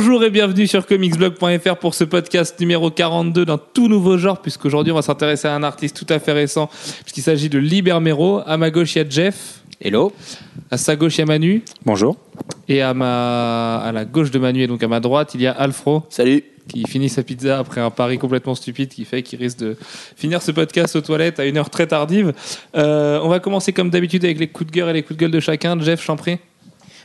Bonjour et bienvenue sur comicsblog.fr pour ce podcast numéro 42 d'un tout nouveau genre, puisqu'aujourd'hui on va s'intéresser à un artiste tout à fait récent, puisqu'il s'agit de Liber Mero. À ma gauche, il y a Jeff. Hello. À sa gauche, il y a Manu. Bonjour. Et à, ma... à la gauche de Manu, et donc à ma droite, il y a Alfro. Salut. Qui finit sa pizza après un pari complètement stupide qui fait qu'il risque de finir ce podcast aux toilettes à une heure très tardive. Euh, on va commencer comme d'habitude avec les coups de gueule et les coups de gueule de chacun. Jeff, j'en prie.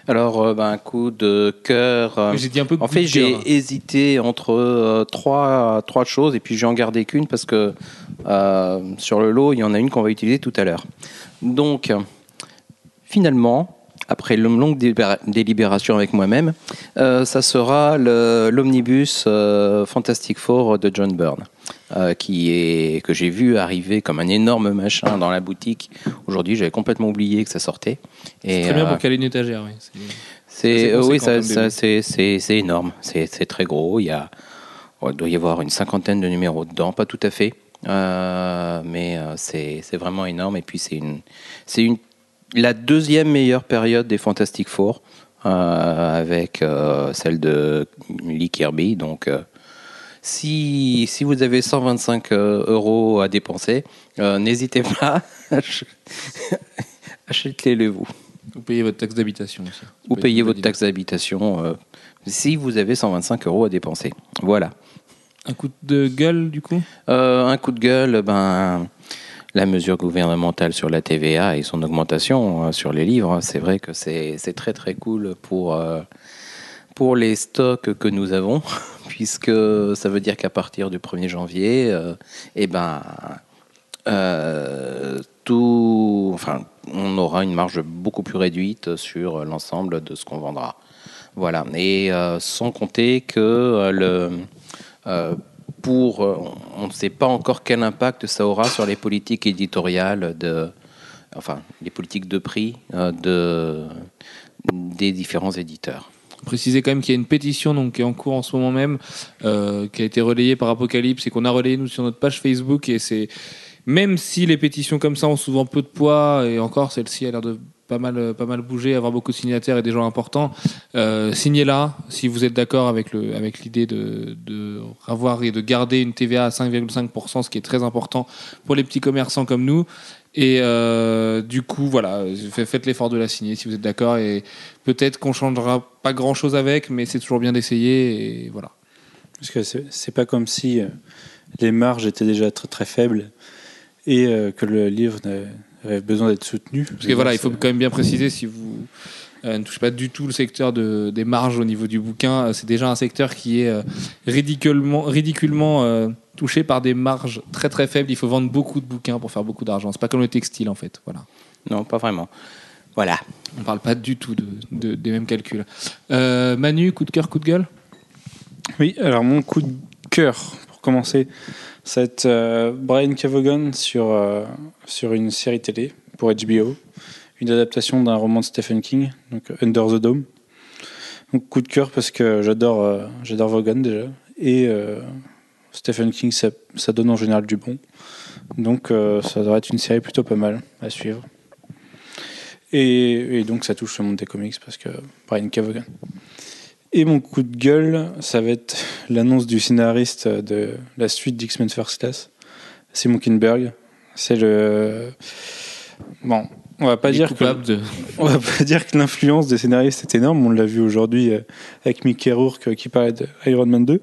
Alors, euh, ben, un coup de cœur. euh, J'ai dit un peu en fait, j'ai hésité entre euh, trois, trois choses et puis j'ai en gardé qu'une parce que euh, sur le lot, il y en a une qu'on va utiliser tout à l'heure. Donc, finalement, après une longue délibéra- délibération avec moi-même, ça sera l'omnibus Fantastic Four de John Byrne. Euh, qui est que j'ai vu arriver comme un énorme machin dans la boutique. Aujourd'hui, j'avais complètement oublié que ça sortait. Et, Très bien euh, pour caler une étagère, oui. C'est- c'est C'est euh, oui, c'est c'est c'est énorme. C'est c'est très gros. Il y a oh, il doit y avoir une cinquantaine de numéros dedans, pas tout à fait, Euh, mais euh, c'est c'est vraiment énorme. Et puis c'est une c'est une la deuxième meilleure période des Fantastic Four. euh, avec euh, celle de Lee Kirby. Donc, euh, si, si vous avez 125 euh, euros à dépenser, euh, n'hésitez pas, achetez-les vous. Vous payez votre taxe d'habitation aussi. Ou payez votre taxe d'habitation euh, si vous avez 125 euros à dépenser. Voilà. Un coup de gueule, du coup? Euh, un coup de gueule, ben, la mesure gouvernementale sur la TVA et son augmentation sur les livres, c'est vrai que c'est c'est très très cool pour, euh, pour les stocks que nous avons, puisque ça veut dire qu'à partir du 1er janvier, euh, eh ben, euh, tout, enfin, on aura une marge beaucoup plus réduite sur l'ensemble de ce qu'on vendra. Voilà. Et euh, sans compter que le, pour, on ne sait pas encore quel impact ça aura sur les politiques éditoriales de, enfin, les politiques de prix de, des différents éditeurs. Préciser quand même qu'il y a une pétition donc, qui est en cours en ce moment même, euh, qui a été relayée par Apocalypse et qu'on a relayée nous sur notre page Facebook. Et c'est même si les pétitions comme ça ont souvent peu de poids, et encore celle-ci a l'air de pas mal, pas mal bouger, avoir beaucoup de signataires et des gens importants, euh, signez-la si vous êtes d'accord avec le- avec l'idée de, de avoir et de garder une TVA à 5,5%, ce qui est très important pour les petits commerçants comme nous. Et euh, du coup, voilà, fait- faites l'effort de la signer si vous êtes d'accord. Et peut-être qu'on changera pas grand-chose avec, mais c'est toujours bien d'essayer. Et voilà. Parce que c'est pas comme si euh, les marges étaient déjà très très faibles et euh, que le livre avait besoin d'être soutenu. Parce que voilà, il faut quand même bien préciser si vous ne touchez pas du tout le secteur de, des marges au niveau du bouquin, euh, c'est déjà un secteur qui est euh, ridiculement, ridiculement euh, touché par des marges très très faibles. Il faut vendre beaucoup de bouquins pour faire beaucoup d'argent. C'est pas comme le textile en fait. Voilà. Non, pas vraiment. Voilà. On parle pas du tout de, de- des mêmes calculs. Euh, Manu, coup de cœur, coup de gueule? Oui, alors mon coup de cœur pour commencer, être euh, Brian Cavogan sur, euh, sur une série télé pour HBO, une adaptation d'un roman de Stephen King, donc Under the Dome. Donc coup de cœur parce que j'adore euh, Vaughan déjà et euh, Stephen King ça, donne en général du bon. Donc euh, ça devrait être une série plutôt pas mal à suivre. Et, donc ça touche le monde des comics parce que Brian Cavogan. Et mon coup de gueule, ça va être l'annonce du scénariste de la suite d'X-Men First Class, Simon Kinberg. C'est le. Bon, on va pas dire que de. on va pas dire que l'influence des scénaristes est énorme. On l'a vu aujourd'hui euh, avec Mickey Rourke euh, qui parlait de Iron Man 2.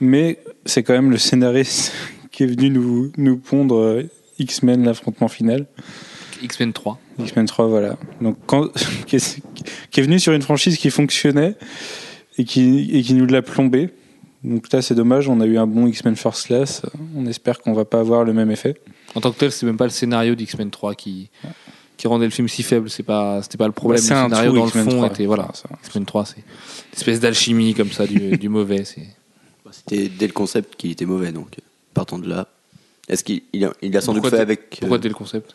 Mais c'est quand même le scénariste qui est venu nous, nous pondre euh, X-Men, l'affrontement final. X-Men 3. X-Men 3, voilà. Donc, quand, qui, est, qui est venu sur une franchise qui fonctionnait et qui, et qui nous l'a plombé. Donc là, c'est dommage. On a eu un bon X-Men First Class. On espère qu'on va pas avoir le même effet. En tant que tel, c'est même pas le scénario d'X-Men 3 qui, qui rendait le film si faible. C'est pas, c'était pas le problème. C'est le un scénario dans le fond 3. était voilà. Ça, ça. X-Men 3, c'est une espèce d'alchimie comme ça du, du mauvais. C'est C'était dès le concept qu'il était mauvais, donc euh, partant de là. Est-ce qu'il il a, il a sans Pourquoi doute fait avec. euh, pourquoi dès le concept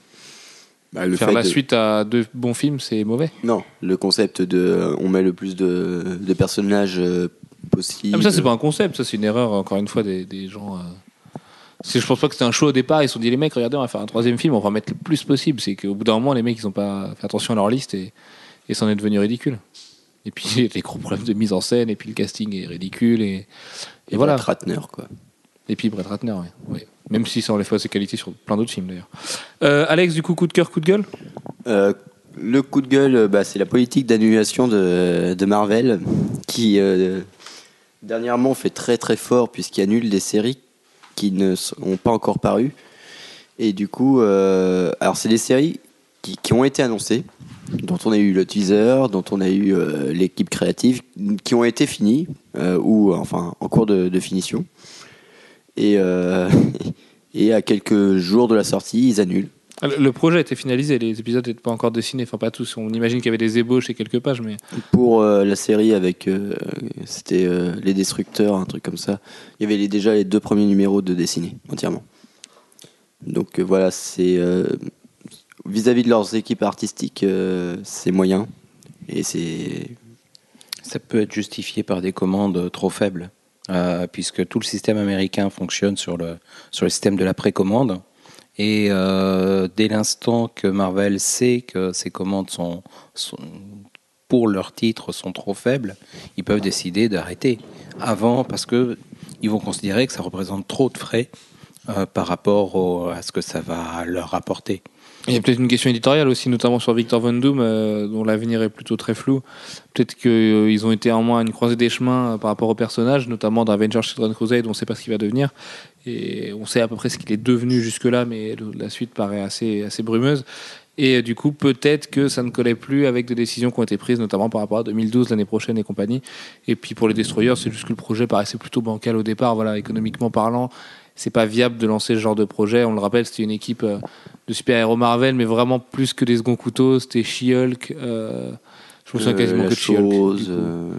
bah, le Faire la de- suite à deux bons films, c'est mauvais. Non, le concept de. euh, On met le plus de, de personnages euh, possible. Ah, mais ça, c'est pas un concept, ça, c'est une erreur, encore une fois, des, des gens. euh. C'est- Je pense pas que c'était un show au départ. Ils se sont dit, les mecs, regardez, on va faire un troisième film, on va en mettre le plus possible. C'est qu'au bout d'un moment, les mecs, ils ont pas fait attention à leur liste et, et c'en est devenu ridicule. Et puis il y a des gros problèmes de mise en scène, et puis le casting est ridicule, et, et, voilà. Brett Ratner, quoi. Et puis Brett Ratner, oui. oui. Même si ça enlève pas ses qualités sur plein d'autres films d'ailleurs. Euh, Alex, du coup, coup de cœur, coup de gueule? Euh, le coup de gueule, euh, bah, c'est la politique d'annulation de, de Marvel qui euh, dernièrement fait très très fort puisqu'il annule des séries qui ne sont pas encore parues. Et du coup, euh, alors c'est des séries qui, qui ont été annoncées, dont on a eu le teaser, dont on a eu euh, l'équipe créative, qui ont été finies euh, ou enfin en cours de, de finition. Et, et à quelques jours de la sortie, ils annulent. Le le projet a été finalisé, les épisodes n'étaient pas encore dessinés, enfin pas tous. On imagine qu'il y avait des ébauches et quelques pages, mais Pour euh, la série avec. euh, C'était euh, Les Destructeurs, un truc comme ça. Il y avait les- déjà les deux premiers numéros de dessinés, entièrement. Donc euh, voilà, c'est. euh, Vis-à-vis de leurs équipes artistiques, euh, c'est moyen. Et c'est. Ça peut être justifié par des commandes trop faibles, euh, puisque tout le système américain fonctionne sur le, sur le système de la précommande. Et euh, dès l'instant que Marvel sait que ces commandes sont, pour leurs titres sont trop faibles, ils peuvent décider d'arrêter avant parce que ils vont considérer que ça représente trop de frais euh, par rapport à ce que ça va leur apporter. il y a peut-être une question éditoriale aussi, notamment sur Victor Von Doom, euh, dont l'avenir est plutôt très flou. Peut-être qu'ils ont été en moins à une croisée des chemins par rapport au personnage, notamment dans Avengers Children Crusade, on ne sait pas ce qu'il va devenir. Et on sait à peu près ce qu'il est devenu jusque-là, mais la suite paraît assez, assez brumeuse. Et euh, du coup, peut-être que ça ne collait plus avec des décisions qui ont été prises, notamment par rapport à 2012, l'année prochaine et compagnie. Et puis pour les Destroyers, c'est juste que le projet paraissait plutôt bancal au départ, voilà, économiquement parlant. C'est pas viable de lancer ce genre de projet. On le rappelle, c'était une équipe euh, de super-héros Marvel, mais vraiment plus que des seconds couteaux. C'était She-Hulk. euh, je me souviens quasiment que de She-Hulk. euh,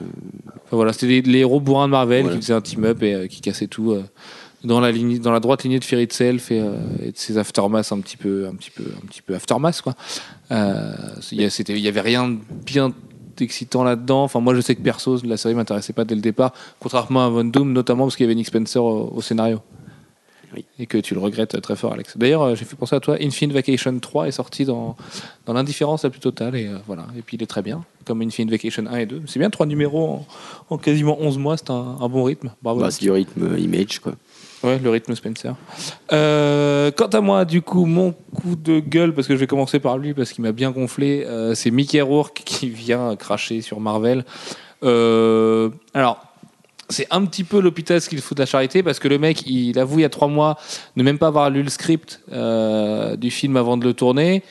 Enfin, voilà, c'était les héros bourrins de Marvel Voilà. qui faisaient un team-up et qui cassaient tout dans la ligne, dans la droite lignée de Fear Itself et, euh, et de ses aftermaths un petit peu, un petit peu, un petit peu aftermath quoi. Euh, Il y, avait rien de bien excitant là-dedans. Enfin, moi, je sais que perso, la série m'intéressait pas dès le départ, contrairement à Von Doom, notamment parce qu'il y avait Nick Spencer au, au scénario. Oui. Et que tu le regrettes très fort, Alex. D'ailleurs, euh, j'ai fait penser à toi. Infinite Vacation 3 est sorti dans, dans l'indifférence la plus totale. Et euh, voilà. Et puis il est très bien, comme Infinite Vacation 1 et 2. C'est bien, trois numéros en, en quasiment 11 mois. C'est un, un bon rythme. Bravo. bah, c'est du rythme image, quoi. Ouais, le rythme Spencer. Euh, quant à moi, du coup, mon coup de gueule, parce que je vais commencer par lui, parce qu'il m'a bien gonflé, euh, c'est Mickey Rourke qui vient cracher sur Marvel. Euh, alors, c'est un petit peu l'hôpital ce qu'il fout de la charité, parce que le mec, il avoue il y a trois mois ne même pas avoir lu le script du film avant de le tourner.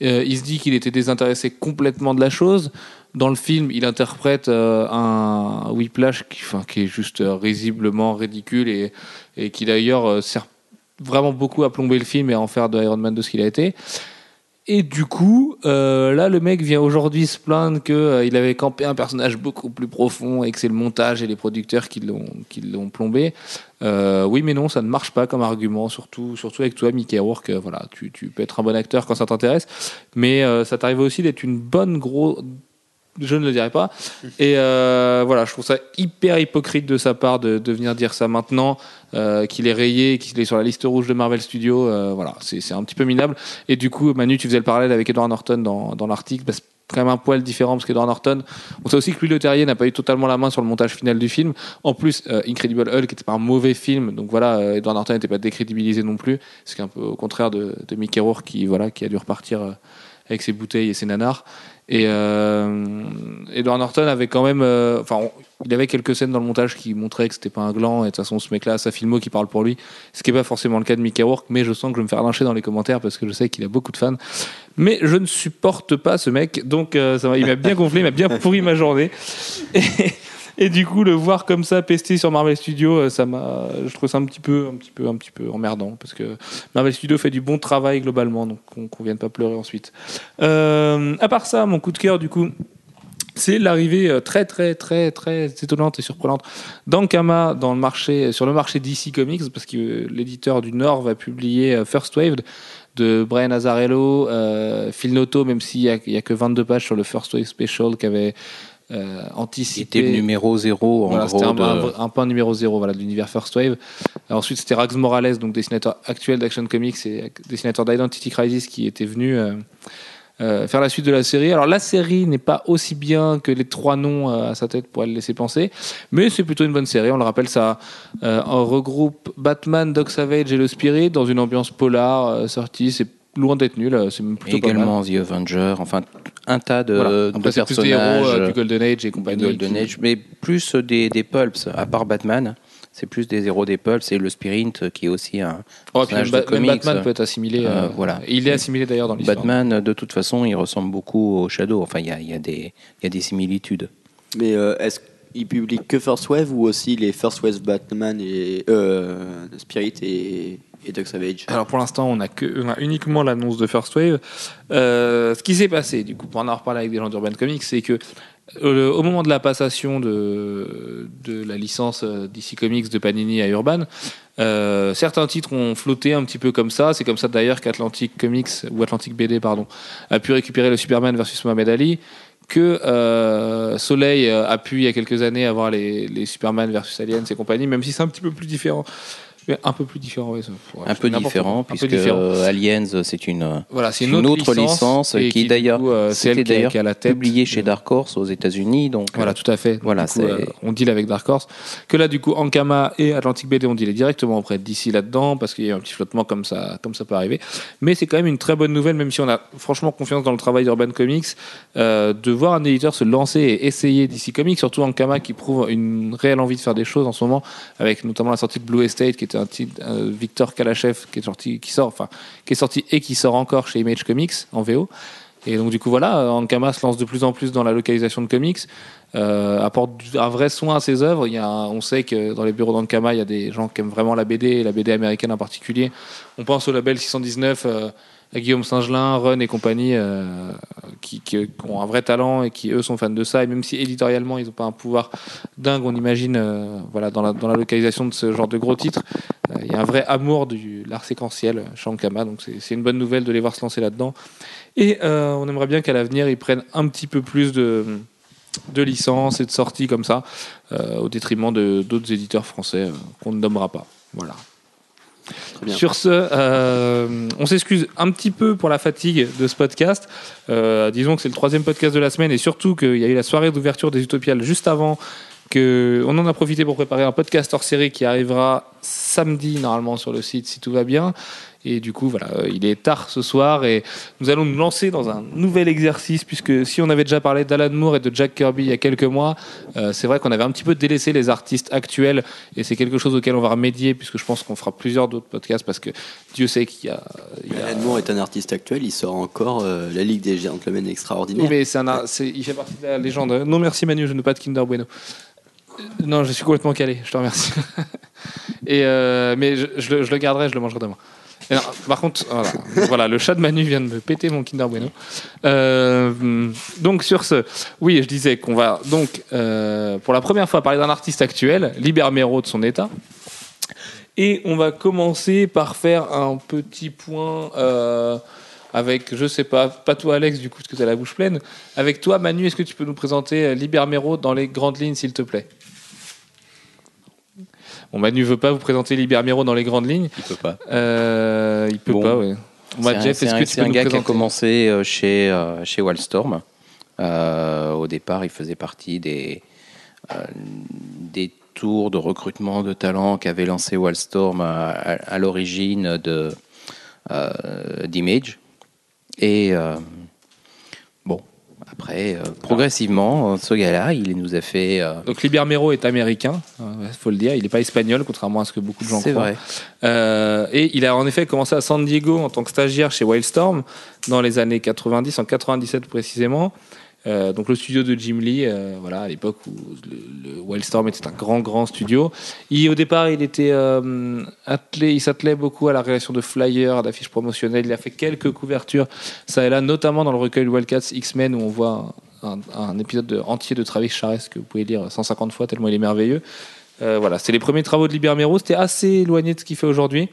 Il se dit qu'il était désintéressé complètement de la chose. Dans le film, il interprète euh, un Whiplash qui, est juste euh, risiblement ridicule et, qui d'ailleurs euh, sert vraiment beaucoup à plomber le film et à en faire de Iron Man de ce qu'il a été. Et du coup, euh, là, le mec vient aujourd'hui se plaindre qu'il avait campé un personnage beaucoup plus profond et que c'est le montage et les producteurs qui l'ont plombé. Oui, mais non, ça ne marche pas comme argument, surtout, surtout avec toi, Mickey Rourke. Voilà, tu, tu peux être un bon acteur quand ça t'intéresse, mais ça t'arrive aussi d'être une bonne grosse. Je ne le dirai pas. Et euh, voilà, je trouve ça hyper hypocrite de sa part de, venir dire ça maintenant, euh, qu'il est rayé, qu'il est sur la liste rouge de Marvel Studios. euh, voilà, c'est un petit peu minable. Et du coup, Manu, tu faisais le parallèle avec Edward Norton dans, dans l'article. C'est quand même un poil différent parce qu'Edward Norton, on sait aussi que Louis Leterrier n'a pas eu totalement la main sur le montage final du film. En plus, Incredible Hulk n'était pas un mauvais film, donc voilà, Edward Norton n'était pas décrédibilisé non plus. C'est un peu au contraire de, de Mickey Rourke qui, voilà, qui a dû repartir avec ses bouteilles et ses nanars. Et euh, Edward Norton avait quand même, euh, enfin, on- il avait quelques scènes dans le montage qui montraient que c'était pas un gland. Et de toute façon, ce mec-là, sa filmo qui parle pour lui, ce qui est pas forcément le cas de Mickey Rourke. Mais je sens que je vais me faire lyncher dans les commentaires parce que je sais qu'il a beaucoup de fans. Mais je ne supporte pas ce mec, donc euh, ça il m'a bien gonflé, il m'a bien pourri ma journée. Et du coup, le voir comme ça pester sur Marvel Studios, euh, ça m'a, je trouve ça un petit peu, un petit peu, un petit peu emmerdant parce que Marvel Studios fait du bon travail globalement, donc qu'on qu'on vienne pas pleurer ensuite. Euh, à part ça, mon coup de cœur, du coup, c'est l'arrivée euh, très très très très étonnante et surprenante d'Ankama dans le marché, sur le marché DC Comics, parce que l'éditeur du Nord va publier euh, First Wave de Brian Azzarello, euh, Phil Noto, même s'il n'y a, a que 22 pages sur le First Wave Special qui avait euh, anticipé. C'était le numéro zéro en Voilà, c'était gros. un, de- un, un point numéro zéro voilà, de l'univers First Wave. Alors ensuite, c'était Rags Morales, donc dessinateur actuel d'Action Comics et dessinateur d'Identity Crisis, qui était venu euh, euh, faire la suite de la série. Alors la série n'est pas aussi bien que les trois noms euh, à sa tête pourraient le laisser penser, mais c'est plutôt une bonne série. On le rappelle, ça regroupe Batman, Doc Savage et le Spirit dans une ambiance polar sortie. C'est loin d'être nul, euh, c'est plutôt pas mal. également The Avenger, enfin un tas de, Voilà. de Après, c'est plus des héros personnages. euh, du Golden Age et compagnie. Golden Age, mais plus des, des pulps, à part Batman. C'est plus des héros des pulps et le Spirit euh, qui est aussi un Oh, puis même, personnage Ba- de même. Batman peut être assimilé. Euh, euh, voilà. Il est assimilé d'ailleurs dans l'histoire. Batman, de toute façon, il ressemble beaucoup au Shadow. Enfin, il y a, il y a des, il y a des similitudes. Mais euh, est-ce qu'ils publient que First Wave ou aussi les First Wave Batman et euh, Spirit et, et Doc Savage Alors pour l'instant, on a uniquement l'annonce de First Wave. Euh, ce qui s'est passé, du coup, pour en reparlé avec des gens d'Urban Comics, c'est que euh, au moment de la passation de, la licence euh, DC Comics de Panini à Urban, certains titres ont flotté un petit peu comme ça. C'est comme ça d'ailleurs qu'Atlantic Comics ou Atlantic BD pardon a pu récupérer le Superman versus Mohamed Ali. Que Soleil a pu il y a quelques années avoir les, les Superman versus Aliens et compagnie, même si c'est un petit peu plus différent. Un peu plus différent, oui. ça- ouais, un peu différent, puisque différent. Aliens, c'est une, Voilà, c'est une autre licence qui, du d'ailleurs, coup, euh, c'est elle qui, a- d'ailleurs qui a la tête. publiée chez Dark Horse aux États-Unis. Donc, Voilà, euh, tout à fait. Voilà, coup, c'est- euh, on deal avec Dark Horse. Que là, du coup, Ankama et Atlantic BD, on deal directement auprès d'ici là-dedans, parce qu'il y a eu un petit flottement comme ça, comme ça peut arriver. Mais c'est quand même une très bonne nouvelle, même si on a franchement confiance dans le travail d'Urban Comics, de voir un éditeur se lancer et essayer d'ici Comics, surtout Ankama qui prouve une réelle envie de faire des choses en ce moment, avec notamment la sortie de Blue Estate, qui était un titre, euh, Victor Kalachev, qui est sorti, qui sort, enfin, qui est sorti et qui sort encore chez Image Comics en VO. Et donc du coup voilà, euh, Ankama se lance de plus en plus dans la localisation de comics, euh, apporte un vrai soin à ses œuvres. Il y a on sait que dans les bureaux d'Ankama, il y a des gens qui aiment vraiment la BD, la BD américaine en particulier. On pense au label 619, euh, à Guillaume Singelin, Run et compagnie, euh, qui, ont un vrai talent et qui eux sont fans de ça. Et même si éditorialement ils n'ont pas un pouvoir dingue, on imagine, euh, voilà, dans la, localisation de ce genre de gros titres, euh, il y a un vrai amour de l'art séquentiel chez Ankama. Donc c'est une bonne nouvelle de les voir se lancer là-dedans. Et on aimerait bien qu'à l'avenir, ils prennent un petit peu plus de, de licences et de sorties comme ça, au détriment d'autres éditeurs français qu'on ne nommera pas. Voilà. Sur ce, euh, on s'excuse un petit peu pour la fatigue de ce podcast. Euh, disons que c'est le troisième podcast de la semaine et surtout qu'il y a eu la soirée d'ouverture des Utopiales juste avant. Que on en a profité pour préparer un podcast hors série qui arrivera samedi normalement sur le site si tout va bien. Et du coup, voilà, euh, il est tard ce soir et nous allons nous lancer dans un nouvel exercice puisque si on avait déjà parlé d'Alan Moore et de Jack Kirby il y a quelques mois, euh, c'est vrai qu'on avait un petit peu délaissé les artistes actuels et c'est quelque chose auquel on va remédier puisque je pense qu'on fera plusieurs d'autres podcasts parce que Dieu sait qu'il y a. il y a- Alan Moore est un artiste actuel, il sort encore euh, la Ligue des Gentlemen Oui, extraordinaire. mais c'est un, il fait partie de la légende. Non, merci Manu, je n'ai pas de Kinder Bueno. Non, je suis complètement calé, je te remercie. Et euh, mais je, je le- je le garderai, je le mangerai demain. Par contre, voilà, voilà, le chat de Manu vient de me péter mon Kinder Bueno. Euh, donc sur ce, oui, je disais qu'on va donc euh, pour la première fois parler d'un artiste actuel, Liber Mero de son état. Et on va commencer par faire un petit point euh, avec, je sais pas, pas toi Alex, du coup, parce que tu as la bouche pleine. Avec toi, Manu, est-ce que tu peux nous présenter euh, Liber Mero dans les grandes lignes, s'il te plaît? Bon, Manu veut pas vous présenter Liber Mero dans les grandes lignes. il peut pas. Euh, il peut Bon. pas, C'est un- Jeff, est-ce que tu peux un nous gars qui a commencé euh, chez, euh, chez Wildstorm. Euh, au départ, il faisait partie des, euh, des tours de recrutement de talents qu'avait lancé Wildstorm à, à- à l'origine de euh, d'Image. Et euh, après, euh, progressivement, ce gars-là, il nous a fait. euh, Donc Liber Mero est américain, il faut le dire. Il n'est pas espagnol, contrairement à ce que beaucoup de gens c'est croient. vrai. Euh, et il a en effet commencé à San Diego en tant que stagiaire chez Wildstorm dans les années 90, en 97 précisément. Euh, donc le studio de Jim Lee, euh, voilà, à l'époque où le, le Wildstorm était un grand grand studio. Il, au départ, il était euh, il s'attelait beaucoup à la réalisation de flyers, d'affiches promotionnelles. Il a fait quelques couvertures, ça et là, notamment dans le recueil Wildcats X-Men où on voit un, épisode de- entier de Travis Charest que vous pouvez lire 150 fois tellement il est merveilleux. Voilà, c'est les premiers travaux de Liber Mero. C'était assez éloigné de ce qu'il fait aujourd'hui.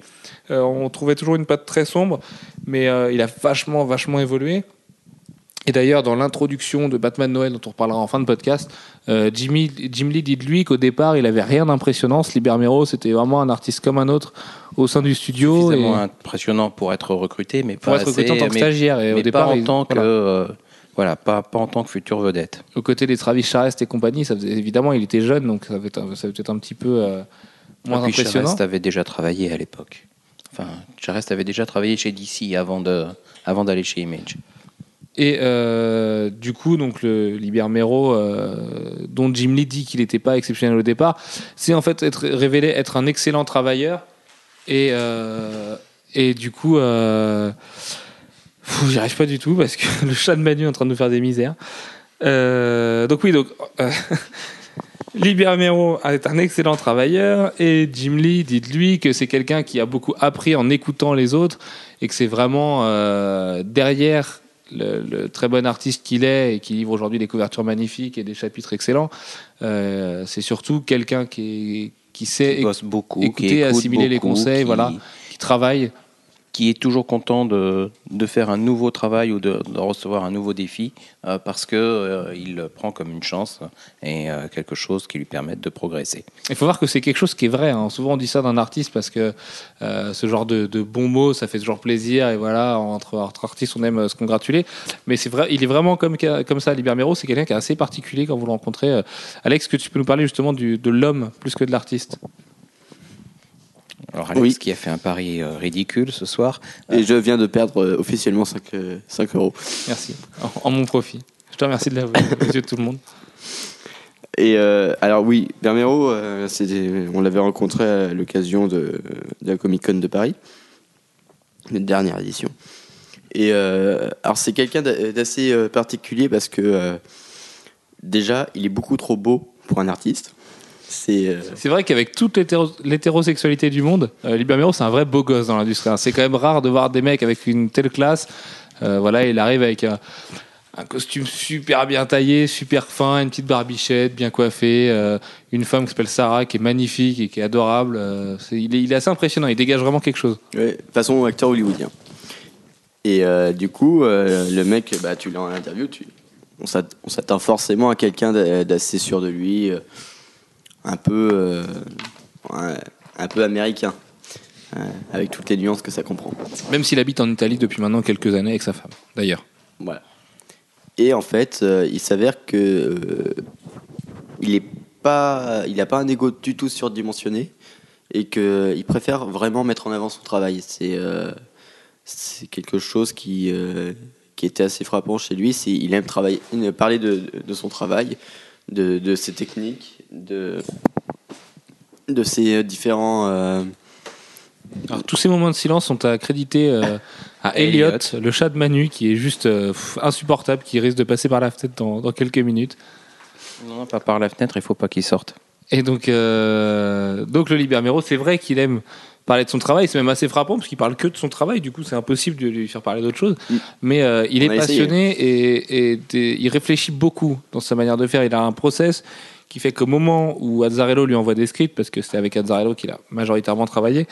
On trouvait toujours une patte très sombre, mais il a vachement, vachement évolué. Et d'ailleurs, dans l'introduction de Batman Noël, dont on reparlera en fin de podcast, euh, Jimmy, Jim Lee dit de lui qu'au départ, il avait rien d'impressionnant. Ce Libermero, c'était vraiment un artiste comme un autre au sein du studio. Suffisamment et impressionnant pour être recruté, mais pour pas être recruté en assez- tant que mais- stagiaire. Et mais au départ, pas en il- tant que voilà. euh, voilà, pas, pas en tant que future vedette. aux côtés des Travis Charest et compagnie, ça faisait, évidemment, il était jeune, donc ça va être, ça va être un petit peu euh, moins Et puis impressionnant. Charest avait déjà travaillé à l'époque. Enfin, Charest avait déjà travaillé chez DC avant d'aller chez Image. Et euh, du coup, donc le Libermero, euh, dont Jim Lee dit qu'il n'était pas exceptionnel au départ, c'est en fait révélé être un excellent travailleur. Et, euh, et du coup, euh, j'y arrive pas du tout parce que le chat de Manu est en train de nous faire des misères. Donc oui, donc Libermero est un excellent travailleur et Jim Lee dit de lui que c'est quelqu'un qui a beaucoup appris en écoutant les autres et que c'est vraiment derrière le, le très bon artiste qu'il est et qui livre aujourd'hui des couvertures magnifiques et des chapitres excellents, euh, c'est surtout quelqu'un qui, qui sait Qui beaucoup, écouter, qui écoute assimiler les conseils, qui- voilà. qui travaille. Qui est toujours content de, de faire un nouveau travail ou de, recevoir un nouveau défi euh, parce que euh, il le prend comme une chance et euh, quelque chose qui lui permette de progresser. Il faut voir que c'est quelque chose qui est vrai. hein. Souvent on dit ça d'un artiste parce que euh, ce genre de, de bons mots, ça fait toujours plaisir et voilà, entre, artistes on aime se congratuler. Mais c'est vrai, il est vraiment comme, comme ça, Libermero, c'est quelqu'un qui est assez particulier quand vous le rencontrez. Alex, que tu peux nous parler justement du, de l'homme plus que de l'artiste? Alors Alex Oui. qui a fait un pari euh, ridicule ce soir. Et je viens de perdre euh, officiellement 5, 5 euros. Merci. En, en mon profit. Je te remercie de l'avouer aux yeux de tout le monde. Et euh, alors oui, Bermero, euh, on l'avait rencontré à l'occasion de, de la Comic Con de Paris, une dernière édition. Et euh, alors c'est quelqu'un d'a- d'assez euh, particulier parce que euh, déjà, il est beaucoup trop beau pour un artiste. C'est euh, C'est vrai qu'avec toute l'hétéro- l'hétérosexualité du monde, euh, Libermero, c'est un vrai beau gosse dans l'industrie. hein. C'est quand même rare de voir des mecs avec une telle classe. Euh, voilà, il arrive avec un, un costume super bien taillé, super fin, une petite barbichette bien coiffée, euh, une femme qui s'appelle Sarah, qui est magnifique et qui est adorable. Euh, il, est, il est assez impressionnant, il dégage vraiment quelque chose. ouais, façon acteur hollywoodien. Et euh, du coup, euh, le mec, bah, tu l'as en interview, tu, on s'att- on s'attend forcément à quelqu'un d'a- d'assez sûr de lui, euh, un peu, euh, un, peu américain, euh, avec toutes les nuances que ça comprend. Même s'il habite en Italie depuis maintenant quelques années avec sa femme, d'ailleurs. Voilà. Et en fait, euh, il s'avère que il est pas, il n'a pas un ego du tout surdimensionné et qu'il préfère vraiment mettre en avant son travail. C'est euh, quelque chose qui, euh, qui était assez frappant chez lui. C'est il aime travailler, parler de, de son travail, de, de ses techniques, de de ses différents. euh, Alors, tous ces moments de silence sont accrédités euh, à Elliot, Elliot. le chat de Manu, qui est juste euh, insupportable, qui risque de passer par la fenêtre dans, dans quelques minutes. Non, pas par la fenêtre, il faut pas qu'il sorte. Et donc, euh, donc le Libermero, c'est vrai qu'il aime parler de son travail. C'est même assez frappant parce qu'il parle que de son travail. Du coup, c'est impossible de lui faire parler d'autre chose. Mm. Mais euh, il On est passionné et, il réfléchit beaucoup dans sa manière de faire. Il a un process qui fait qu'au moment où Azzarello lui envoie des scripts, parce que c'est avec Azzarello qu'il a majoritairement travaillé,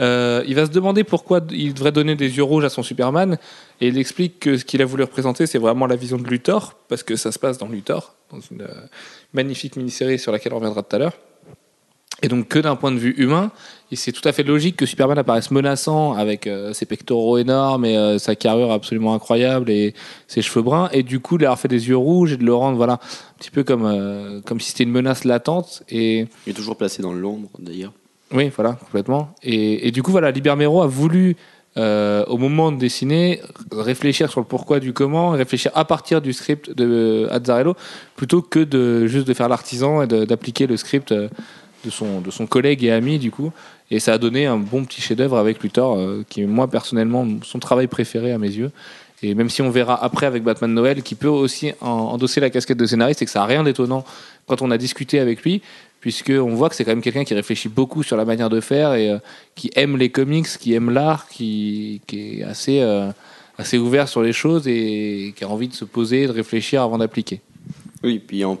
euh, il va se demander pourquoi il devrait donner des yeux rouges à son Superman, et il explique que ce qu'il a voulu représenter, c'est vraiment la vision de Luthor, parce que ça se passe dans Luthor, dans une euh, magnifique mini-série sur laquelle on reviendra tout à l'heure. Et donc que d'un point de vue humain, et c'est tout à fait logique que Superman apparaisse menaçant avec euh, ses pectoraux énormes et euh, sa carrure absolument incroyable et ses cheveux bruns, et du coup de avoir fait des yeux rouges et de le rendre voilà un petit peu comme euh, comme si c'était une menace latente et il est toujours placé dans l'ombre d'ailleurs. oui, voilà, complètement. Et, et du coup, voilà, Libermero a voulu, euh, au moment de dessiner, réfléchir sur le pourquoi du comment, réfléchir à partir du script de Azzarello, plutôt que de juste de faire l'artisan et d'appliquer le script de son, de son collègue et ami, du coup. Et ça a donné un bon petit chef-d'œuvre avec Luthor, euh, qui est, moi, personnellement, son travail préféré à mes yeux. Et même si on verra après avec Batman Noël, qui peut aussi en- endosser la casquette de scénariste, et que ça n'a rien d'étonnant quand on a discuté avec lui, puisqu'on voit que c'est quand même quelqu'un qui réfléchit beaucoup sur la manière de faire et euh, qui aime les comics, qui aime l'art, qui, est assez, euh, assez ouvert sur les choses et qui a envie de se poser, de réfléchir avant d'appliquer. Oui, puis on,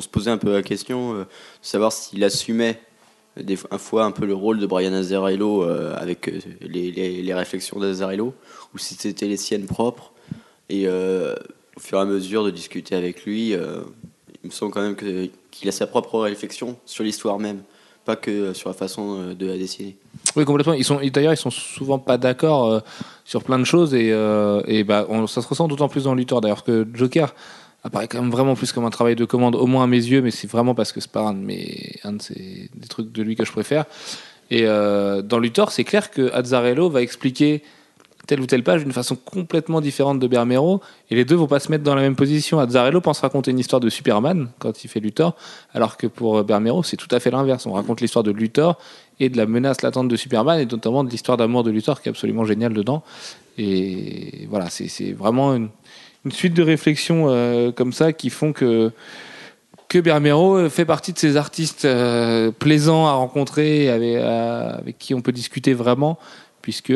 se posait un peu la question de savoir s'il assumait des fois, un peu le rôle de Brian Azzarello euh, avec euh, les, les, réflexions d'Azzarello ou si c'était les siennes propres. Et euh, au fur et à mesure de discuter avec lui, il me semble quand même qu'il a sa propre réflexion sur l'histoire même, pas que sur la façon de la dessiner. Oui, complètement. D'ailleurs, ils sont souvent pas d'accord sur plein de choses et, et bah, ça se ressent d'autant plus dans Luthor d'ailleurs que Joker apparaît quand même vraiment plus comme un travail de commande, au moins à mes yeux, mais c'est vraiment parce que c'est pas un de mes, un de ces, trucs de lui que je préfère. Et euh, dans Luthor, c'est clair que Azzarello va expliquer telle ou telle page d'une façon complètement différente de Bermero et les deux vont pas se mettre dans la même position. Azzarello pense raconter une histoire de Superman quand il fait Luthor, alors que pour euh, Bermero, c'est tout à fait l'inverse. On raconte l'histoire de Luthor et de la menace latente de Superman et notamment de l'histoire d'amour de Luthor qui est absolument géniale dedans. Et voilà, c'est vraiment une, une suite de réflexions euh, comme ça qui font que que fait partie de ces artistes euh, plaisants à rencontrer, avec, euh, avec qui on peut discuter vraiment, puisque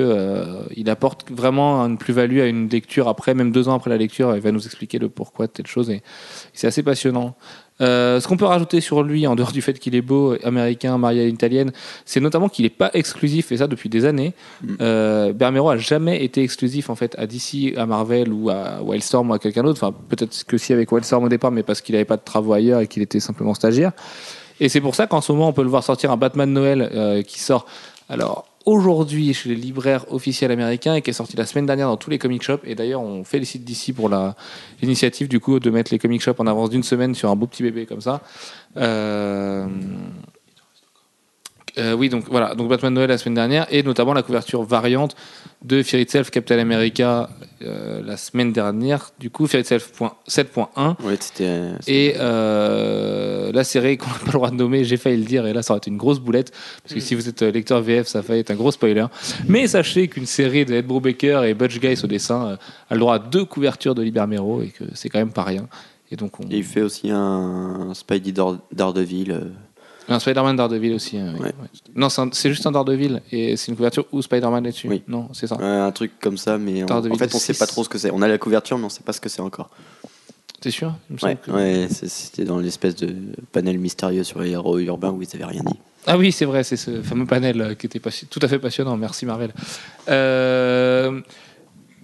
il apporte vraiment une plus-value à une lecture après, même deux ans après la lecture, il va nous expliquer le pourquoi de telle chose, et c'est assez passionnant. Euh, ce qu'on peut rajouter sur lui, en dehors du fait qu'il est beau, américain, marié à une italienne, c'est notamment qu'il n'est pas exclusif, et ça depuis des années. Mm. Euh, Bermero a jamais été exclusif en fait à DC, à Marvel ou à Wildstorm ou à quelqu'un d'autre. Enfin, peut-être que si avec Wildstorm au départ, mais parce qu'il n'avait pas de travaux ailleurs et qu'il était simplement stagiaire. Et c'est pour ça qu'en ce moment, on peut le voir sortir un Batman Noël euh, qui sort. Alors aujourd'hui chez les libraires officiels américains et qui est sorti la semaine dernière dans tous les comic shops. Et d'ailleurs, on félicite d'ici pour l'initiative du coup de mettre les comic shops en avance d'une semaine sur un beau petit bébé comme ça. Euh, euh, oui, donc voilà, donc Batman Noël la semaine dernière et notamment la couverture variante de Fear Itself Captain America euh, la semaine dernière. Du coup, Fear Itself point- 7.1 Ouais, c'était. et euh, la série qu'on n'a pas le droit de nommer, j'ai failli le dire, et là ça aurait été une grosse boulette, parce que si vous êtes lecteur VF, ça fait être un gros spoiler. Mais sachez qu'une série de Ed Brubaker et Butch Guice au dessin a le droit à deux couvertures de Libermero, et que c'est quand même pas rien. Et donc on... Et il fait aussi un Spidey Dar- Daredevil. Un Spider-Man Daredevil aussi. hein, oui, Ouais. ouais. Non, c'est un- c'est juste un Daredevil, et c'est une couverture où Spider-Man est dessus. Oui. Non, c'est ça. ouais, un truc comme ça, mais en, Daredevil en fait, on sait pas trop ce que c'est. On a la couverture, mais on sait pas ce que c'est encore. T'es sûr? Il me semble Ouais, que- ouais c'est- c'était dans l'espèce de panel mystérieux sur les héros urbains où ils avaient rien dit. Ah oui, c'est vrai, c'est ce fameux panel euh, qui était passi- tout à fait passionnant. Merci Marvel. Euh,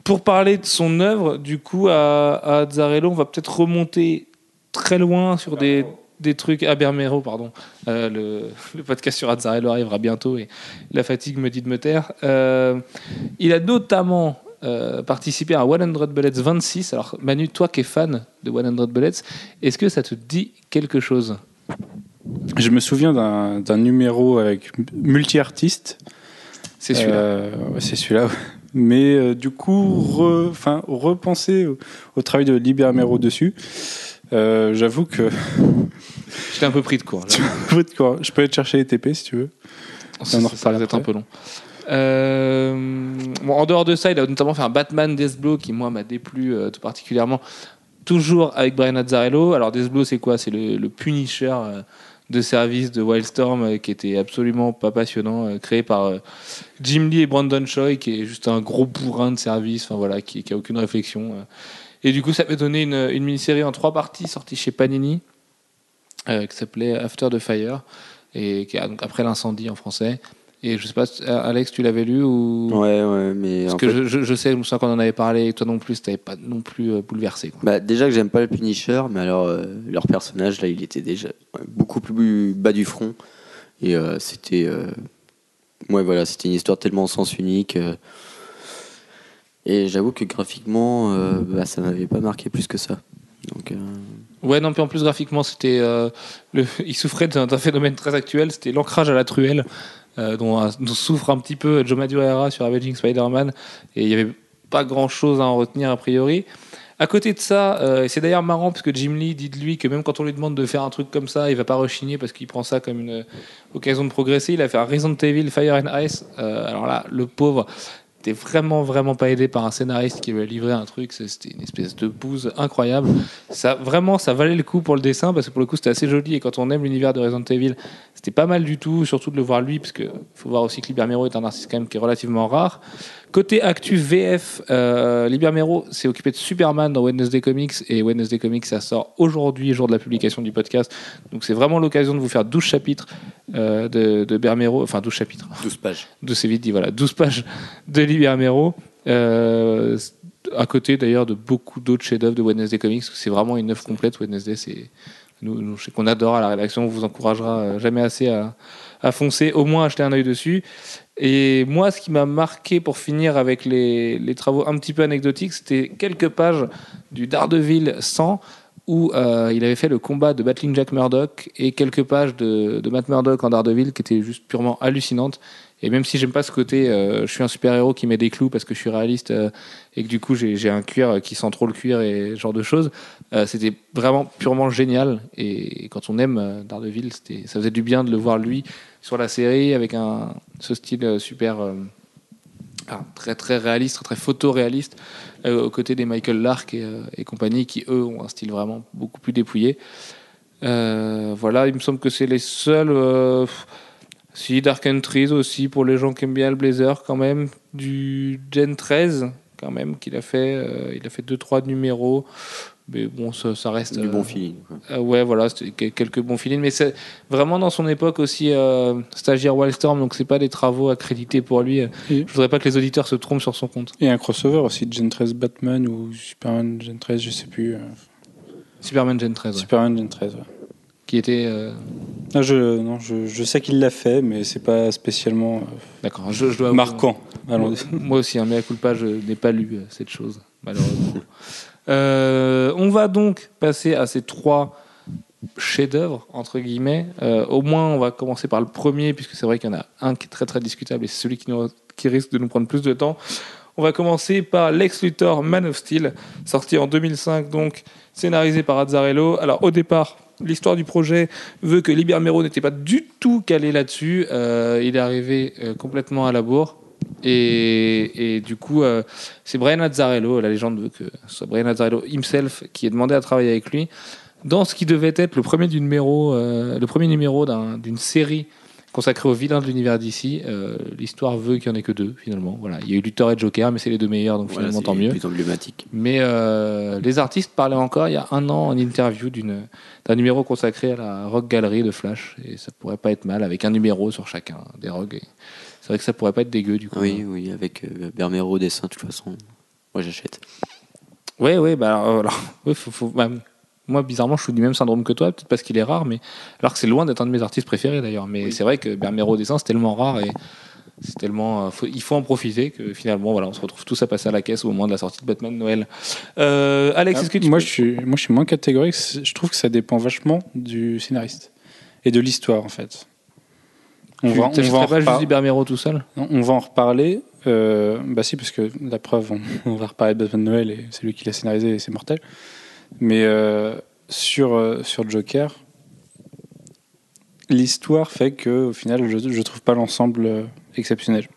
pour parler de son œuvre, du coup, à, à Azzarello, on va peut-être remonter très loin sur des, des trucs. À Bermero, pardon. Euh, le, le podcast sur Azzarello arrivera bientôt et la fatigue me dit de me taire. Euh, il a notamment euh, participé à 100 Bullets 26. Alors, Manu, toi qui es fan de 100 Bullets, est-ce que ça te dit quelque chose? Je me souviens d'un numéro avec multi-artistes. C'est celui-là. Ouais, c'est celui-là. Mais du coup, re- repenser au, au travail de Libermero dessus, euh, j'avoue que J'étais un peu pris de court. là. je peux aller te chercher les TP si tu veux. Ça, On ça, ça va être un peu long. Euh, bon, en dehors de ça, il a notamment fait un Batman Deathblow qui, moi, m'a déplu euh, tout particulièrement. Toujours avec Brian Azzarello. Alors, Deathblow, c'est quoi? C'est le, le Punisher euh, de service de Wildstorm qui était absolument pas passionnant, créé par Jim Lee et Brandon Choi, qui est juste un gros bourrin de service, enfin voilà, qui, qui a aucune réflexion. Et du coup, ça m'a donné une, une mini-série en trois parties sortie chez Panini euh, qui s'appelait After the Fire et qui a donc après l'incendie en français. Et je sais pas, Alex, tu l'avais lu ou? Ouais, ouais, mais. parce en que fait- je, sais, je me souviens qu'on en avait parlé, et toi non plus, t'avais pas non plus euh, bouleversé. Quoi. Bah, déjà que j'aime pas le Punisher, mais alors euh, leur personnage là, il était déjà beaucoup plus bas du front et euh, c'était, ouais voilà, c'était une histoire tellement au sens unique. Et j'avoue que graphiquement, euh, bah, ça m'avait pas marqué plus que ça. Donc, euh, Ouais, non, puis en plus graphiquement, c'était, euh, il souffrait d'un phénomène très actuel, c'était l'ancrage à la truelle, euh, dont, souffre un petit peu Joe Madureira sur Avenging Spider-Man, et il y avait pas grand-chose à en retenir a priori. À côté de ça, euh, c'est d'ailleurs marrant parce que Jim Lee dit de lui que même quand on lui demande de faire un truc comme ça, il va pas rechigner parce qu'il prend ça comme une occasion de progresser. Il a fait un Resident Evil Fire and Ice. Alors là, le pauvre était vraiment vraiment pas aidé par un scénariste qui a livré un truc. C'était une espèce de bouse incroyable. Ça vraiment, ça valait le coup pour le dessin parce que pour le coup c'était assez joli et quand on aime l'univers de Resident Evil, c'était pas mal du tout, surtout de le voir lui parce que faut voir aussi que Libermero est un artiste quand même qui est relativement rare. Côté actu VF, euh, Libermero s'est occupé de Superman dans Wednesday Comics et Wednesday Comics ça sort aujourd'hui, jour de la publication du podcast. Donc c'est vraiment l'occasion de vous faire 12 chapitres euh, de, de Bermero, enfin 12 chapitres, 12 pages. de c'est vite dit, voilà, 12 pages de Libermero. Euh, à côté d'ailleurs de beaucoup d'autres chefs-d'œuvre de Wednesday Comics. C'est vraiment une œuvre complète. Wednesday, c'est nous, nous, je sais qu'on adore à la rédaction. On vous encouragera euh, jamais assez à, à foncer, au moins acheter un œil dessus. Et moi, ce qui m'a marqué pour finir avec les, travaux un petit peu anecdotiques, c'était quelques pages du Daredevil 100 où euh, il avait fait le combat de Battling Jack Murdoch et quelques pages de, de Matt Murdock en Daredevil qui étaient juste purement hallucinantes. Et même si j'aime pas ce côté, euh, je suis un super-héros qui met des clous parce que je suis réaliste euh, et que du coup j'ai un cuir qui sent trop le cuir et ce genre de choses, euh, c'était vraiment purement génial. Et quand on aime Daredevil, ça faisait du bien de le voir lui sur la série avec un, ce style super très très réaliste, très, photoréaliste, aux côtés des Michael Lark et, compagnie qui eux ont un style vraiment beaucoup plus dépouillé. Voilà, il me semble que c'est les seuls. Si Dark Entries aussi pour les gens qui aiment bien le Blazer quand même du Gen 13 quand même qu'il a fait. euh, il a fait deux trois numéros. Mais bon, ça, ça reste Du euh, bon feeling. euh, ouais, voilà, quelques bons films, mais c'est vraiment dans son époque aussi euh, stagiaire Wildstorm, donc c'est pas des travaux accrédités pour lui. Et- Je voudrais pas que les auditeurs se trompent sur son compte. Et un crossover aussi, Gen 13 Batman ou Superman Gen 13, je sais plus. Superman Gen 13, ouais. Superman Gen 13, ouais. Qui était euh, Ah, je, non, je, je sais qu'il l'a fait, mais c'est pas spécialement euh, d'accord. Je, je dois marquant. Allons Moi, moi aussi, un mea culpa, je n'ai pas lu euh, cette chose, malheureusement. Euh, on va donc passer à ces trois chefs-d'œuvre, entre guillemets. Euh, au moins, on va commencer par le premier, puisque c'est vrai qu'il y en a un qui est très très discutable et c'est celui qui, nous- qui risque de nous prendre plus de temps. On va commencer par Lex Luthor Man of Steel, sorti en 2005, donc scénarisé par Azzarello. Alors, au départ, l'histoire du projet veut que Liber Mero n'était pas du tout calé là-dessus. Euh, il est arrivé euh, complètement à la bourre. Et, du coup, euh, c'est Brian Azzarello, la légende veut que ce soit Brian Azzarello himself qui est demandé à travailler avec lui dans ce qui devait être le premier, numéro, le premier numéro d'un- d'une série consacrée aux vilains de l'univers d'ici. L'histoire veut qu'il n'y en ait que deux, finalement. Voilà. Il y a eu Luthor et Joker, mais c'est les deux meilleurs, donc Voilà, finalement, tant mieux. plus emblématique. Mais euh, les artistes parlaient encore il y a un an en interview d'un numéro consacré à la Rock Gallery de Flash. Et ça pourrait pas être mal, avec un numéro sur chacun des Rock. Et C'est vrai que ça pourrait pas être dégueu, du coup. Oui, oui, avec euh, Bermero au dessin, de toute façon. Moi, j'achète. Ouais, ouais, bah alors, alors, ouais, faut, faut- bah, moi, bizarrement, je suis du même syndrome que toi, peut-être parce qu'il est rare, mais alors que c'est loin d'être un de mes artistes préférés d'ailleurs. Mais c'est vrai que Bermero dessin, c'est tellement rare et c'est tellement, euh, faut- il faut en profiter que finalement, voilà, on se retrouve tous à passer à la caisse au moment de la sortie de Batman Noël. Euh, Alex, est-ce que tu moi, peux- je suis, moi, je suis moins catégorique. Je trouve que ça dépend vachement du scénariste et de l'histoire, en fait. On tu va, on, va en pas juste repar- Bermero tout seul? Non, on va en reparler. Euh, bah si, parce que la preuve, on, on va reparler de Batman Noël et c'est lui qui l'a scénarisé et c'est mortel. Mais euh, sur, euh, sur Joker, l'histoire fait que au final, je, je trouve pas l'ensemble euh, exceptionnel.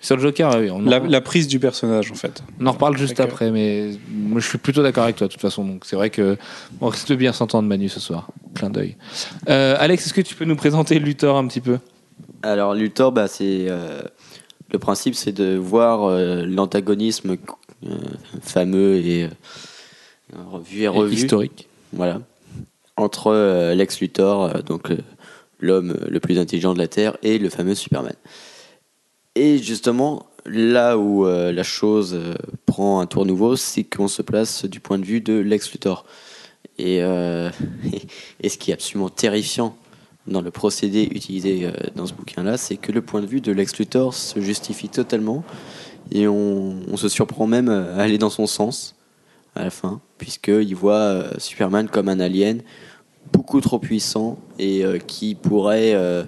Sur le Joker, oui, on, La, en, la prise du personnage, en fait. on en reparle juste après, mais moi, je suis plutôt d'accord avec toi de toute façon. Donc c'est vrai que on risque de bien s'entendre, Manu, ce soir. Clin d'œil. Euh, Alex, est-ce que tu peux nous présenter Luthor un petit peu? Alors, Luthor, bah, c'est. euh, le principe, c'est de voir euh, l'antagonisme euh, fameux et revu et revu. Historique. Voilà. Entre euh, Lex Luthor, euh, donc euh, l'homme le plus intelligent de la Terre, et le fameux Superman. Et justement, là où la chose prend un tour nouveau, c'est qu'on se place du point de vue de Lex Luthor. Et, et ce qui est absolument terrifiant dans le procédé utilisé dans ce bouquin-là, c'est que le point de vue de Lex Luthor se justifie totalement et on, on se surprend même à aller dans son sens à la fin, puisqu'il voit euh, Superman comme un alien beaucoup trop puissant et euh, qui pourrait, euh,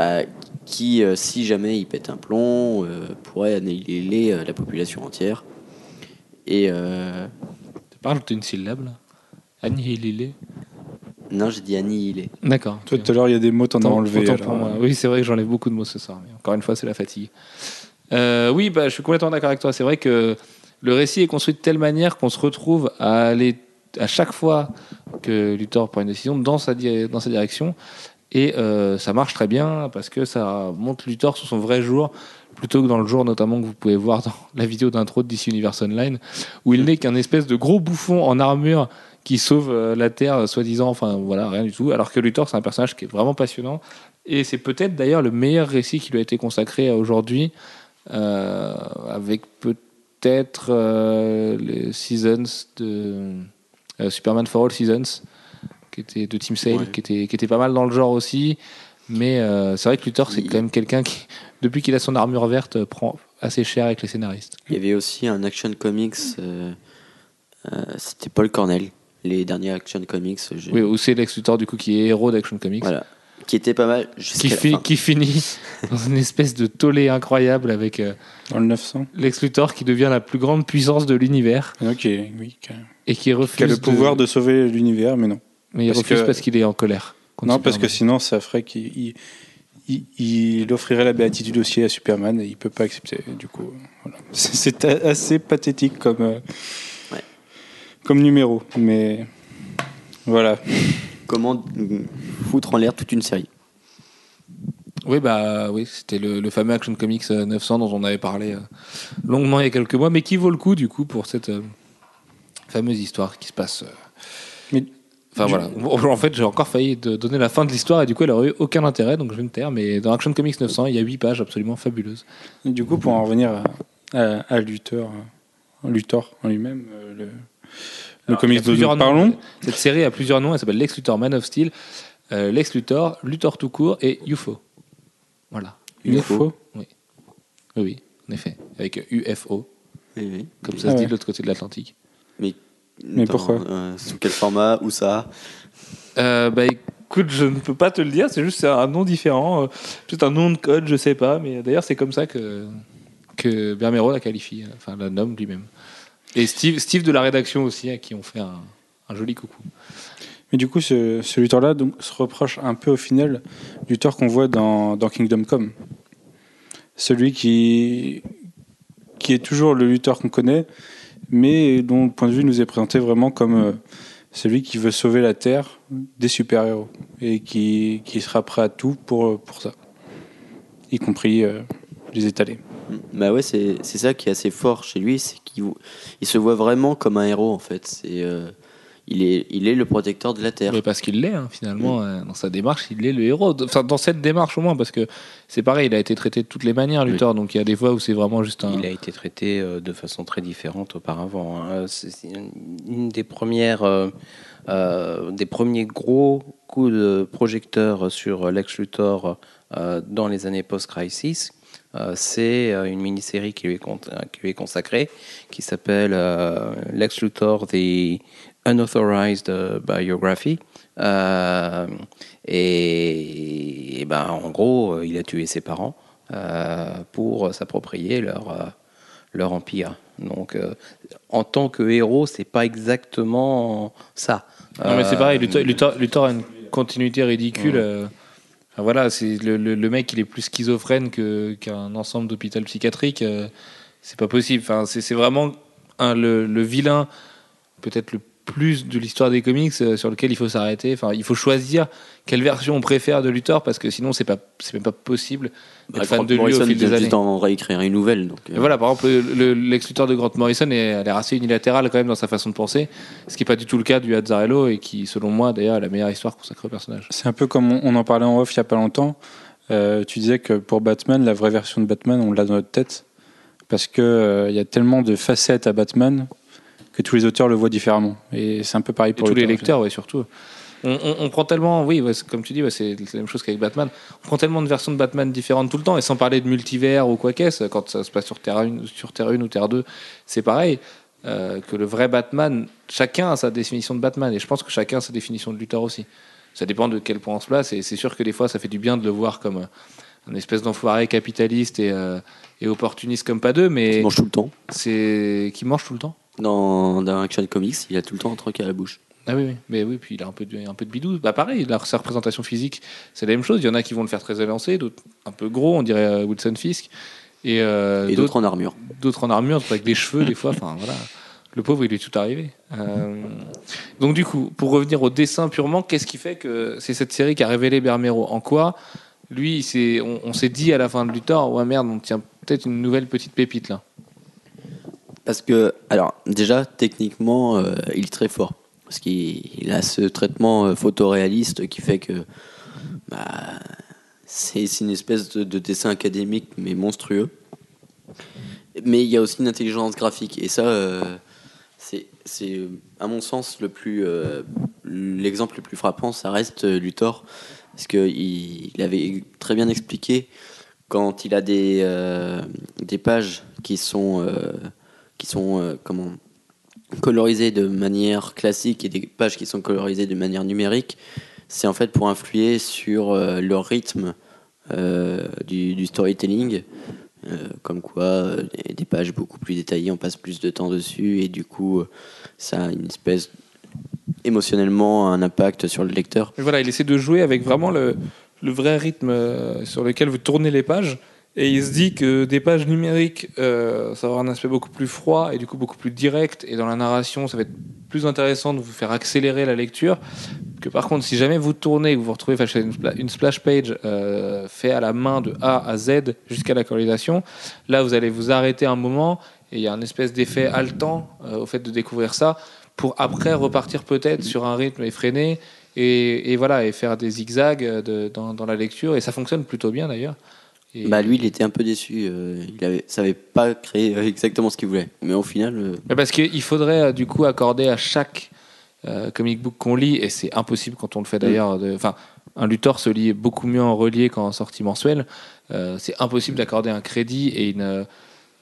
euh, qui, euh, si jamais il pète un plomb, euh, pourrait annihiler euh, la population entière. Et euh, Tu parles une syllabe là Annihilé. non, j'ai dit annihiler. D'accord. Toi, tout à l'heure, il y a des mots, t'en as enlevé. autant alors, pour moi. Oui, c'est vrai que j'enlève beaucoup de mots ce soir. Mais encore une fois, c'est la fatigue. Euh, oui, bah, je suis complètement d'accord avec toi. C'est vrai que le récit est construit de telle manière qu'on se retrouve à aller à chaque fois que Luthor prend une décision dans sa, direction. Et euh, ça marche très bien parce que ça montre Luthor sous son vrai jour plutôt que dans le jour notamment que vous pouvez voir dans la vidéo d'intro de DC Universe Online où il n'est qu'un espèce de gros bouffon en armure qui sauve euh, la Terre euh, soi-disant enfin voilà rien du tout alors que Luthor c'est un personnage qui est vraiment passionnant et c'est peut-être d'ailleurs le meilleur récit qui lui a été consacré aujourd'hui avec peut peut-être euh, les Seasons de euh, Superman for All Seasons, qui était de Team Sale, Ouais. qui, était, qui était pas mal dans le genre aussi. Mais euh, c'est vrai que Luthor, c'est quand même quelqu'un qui, depuis qu'il a son armure verte, prend assez cher avec les scénaristes. Il y avait aussi un Action Comics, euh, euh, c'était Paul Cornell, les derniers Action Comics, je- Oui, ou c'est Lex Luthor, du coup, qui est héros d'Action Comics. voilà, qui était pas mal Qui, la fi- fin. qui finit dans une espèce de tollé incroyable avec euh, Dans le 900. Lex Luthor qui devient la plus grande puissance de l'univers Ok, oui. Qui a, et qui refuse qui a le pouvoir de sauver l'univers, mais non. Mais il parce refuse que- parce qu'il est en colère. Non, parce que Superman. sinon, ça ferait qu'il il, il- il offrirait la béatitude aussi à Superman et il peut pas accepter. Du coup, voilà. c'est assez pathétique comme, euh, Ouais. comme numéro. Mais voilà. Comment euh, foutre en l'air toute une série. Oui, bah oui, c'était le, le fameux Action Comics euh, 900 dont on avait parlé euh, longuement il y a quelques mois, mais qui vaut le coup du coup pour cette euh, fameuse histoire qui se passe. euh, Mais Enfin Du- voilà. En fait, j'ai encore failli de donner la fin de l'histoire et du coup, elle aurait eu aucun intérêt, donc je vais me taire. Mais dans Action Comics 900, il y a 8 pages absolument fabuleuses. Et du coup, pour en revenir à, à, à Luthor, euh, Luthor en lui-même, euh, le Alors, y comics dont nous parlons, noms. Cette série a plusieurs noms. Elle s'appelle Lex Luthor Man of Steel, euh, Lex Luthor, Luthor tout court et UFO. Voilà. UFO. Oui, oui, en effet. Avec UFO, Oui, oui. comme ça Ah se dit ouais. de l'autre côté de l'Atlantique. Mais Dans- pourquoi euh, Sous quel format Où ça Euh, bah écoute, je ne peux pas te le dire, c'est juste un nom différent, euh, juste un nom de code, je sais pas, mais d'ailleurs c'est comme ça que, que Bermero la qualifie, enfin la nomme lui-même. Et Steve, Steve de la rédaction aussi, à qui on fait un, joli coucou. Mais du coup, ce, ce donc, se reproche un peu au final du qu'on voit dans, Kingdom Come. Celui qui, qui est toujours le Luthor qu'on connaît, mais dont le point de vue nous est présenté vraiment comme euh, celui qui veut sauver la Terre des super-héros et qui, qui sera prêt à tout pour, pour ça, y compris euh, les étaler. Bah ouais, c'est c'est ça qui est assez fort chez lui, c'est qu'il il se voit vraiment comme un héros en fait. C'est euh, il est il est le protecteur de la terre. Mais parce qu'il l'est, hein, finalement, euh, dans sa démarche, il est le héros. Enfin, dans cette démarche au moins, parce que c'est pareil, il a été traité de toutes les manières, Luthor, donc il y a des fois où c'est vraiment juste un. Il a été traité euh, de façon très différente auparavant. hein. C'est c'est une- une des premières, euh, euh, des premiers gros coups de projecteur sur Lex Luthor euh, dans les années post-crisis. Euh, c'est euh, une mini-série qui lui est, consacrée, qui s'appelle euh, Lex Luthor, The Unauthorized Biography. Euh, et, et ben, en gros, il a tué ses parents euh, pour s'approprier leur, euh, leur empire. Donc, en tant que héros, c'est pas exactement ça. Non, mais c'est pareil, Luthor, Luthor- Luthor a une continuité ridicule. Enfin, voilà, c'est le, le- mec, il est plus schizophrène qu'un ensemble d'hôpital psychiatrique. euh, c'est pas possible. Enfin, c'est c'est vraiment le, le vilain, peut-être le plus de l'histoire des comics euh, sur lequel il faut s'arrêter. Enfin, il faut choisir quelle version on préfère de Luthor parce que sinon, c'est pas, c'est même pas possible d'être Bah, fan Grant de lui au Morrison fil vient des juste années. d'en réécrire une nouvelle. Donc, euh, voilà, par exemple, le, le- Lex Luthor de Grant Morrison est, a l'air assez unilatéral quand même dans sa façon de penser, ce qui n'est pas du tout le cas du Azzarello et qui, selon moi, d'ailleurs, est la meilleure histoire consacrée au personnage. C'est un peu comme on, on en parlait en off il y a pas longtemps. Euh, tu disais que pour Batman, la vraie version de Batman, on l'a dans notre tête parce que euh, il y a tellement de facettes à Batman que tous les auteurs le voient différemment. Et c'est un peu pareil Et pour tous les lecteurs, ouais, surtout. On, on- on prend tellement, oui, ouais, comme tu dis, ouais, c'est la même chose qu'avec Batman. On prend tellement de versions de Batman différentes tout le temps, et sans parler de multivers ou quoi qu'est-ce, quand ça se passe sur Terre 1, sur Terre 1 ou Terre 2, c'est pareil. euh, que le vrai Batman, chacun a sa définition de Batman, et je pense que chacun a sa définition de Luthor aussi. Ça dépend de quel point on se place, et c'est sûr que des fois, ça fait du bien de le voir comme euh, un espèce d'enfoiré capitaliste et, euh, et opportuniste comme pas deux, il mais mange tout le temps. c'est qui mange tout le temps. Dans, dans Action Comics, il a tout le temps un truc à la bouche. Ah oui, oui, mais oui, puis il a un peu de, un peu de bidou. Bah pareil, la, sa représentation physique, c'est la même chose. Il y en a qui vont le faire très élancé, d'autres un peu gros, on dirait euh, Wilson Fisk, et, euh, Et d'autres en armure. d'autres en armure, avec des cheveux des fois. Enfin voilà, le pauvre, il est tout arrivé. Euh, donc du coup, pour revenir au dessin purement, qu'est-ce qui fait que c'est cette série qui a révélé Bermero En quoi? Lui, on s'est dit à la fin de Luthor, ouais merde, on tient peut-être une nouvelle petite pépite là. Parce que, alors, déjà, techniquement, euh, il est très fort. Parce qu'il il a ce traitement euh, photoréaliste qui fait que bah, c'est une espèce de, de dessin académique, mais monstrueux. Mais il y a aussi une intelligence graphique. Et ça, euh, c'est, à mon sens, le plus, l'exemple le plus frappant, ça reste Luthor. Parce qu'il il avait très bien expliqué quand il a des, des pages qui sont, sont euh, comment, colorisées de manière classique et des pages qui sont colorisées de manière numérique, c'est en fait pour influer sur euh, le rythme euh, du, storytelling. Comme quoi, des- pages beaucoup plus détaillées, on passe plus de temps dessus et du coup, ça a une espèce émotionnellement un impact sur le lecteur. Voilà, il essaie de jouer avec vraiment le, vrai rythme sur lequel vous tournez les pages. Et il se dit que des pages numériques, euh, ça va avoir un aspect beaucoup plus froid et du coup beaucoup plus direct. Et dans la narration, ça va être plus intéressant de vous faire accélérer la lecture. Que par contre, si jamais vous tournez et que vous vous retrouvez face à une, une splash page euh, fait à la main de A à Z jusqu'à la colorisation, là vous allez vous arrêter un moment et il y a un espèce d'effet haletant euh, au fait de découvrir ça pour après repartir peut-être sur un rythme effréné et, voilà et faire des zigzags euh, dans la lecture et ça fonctionne plutôt bien d'ailleurs. Et- Bah lui, il était un peu déçu. euh, il avait, savait pas créer euh, exactement ce qu'il voulait. Mais au final, euh, parce qu'il faudrait du coup accorder à chaque euh, comic book qu'on lit, et c'est impossible quand on le fait d'ailleurs. de- Enfin, un Luthor se lit beaucoup mieux en relié qu'en sortie mensuelle. C'est impossible d'accorder un crédit et une,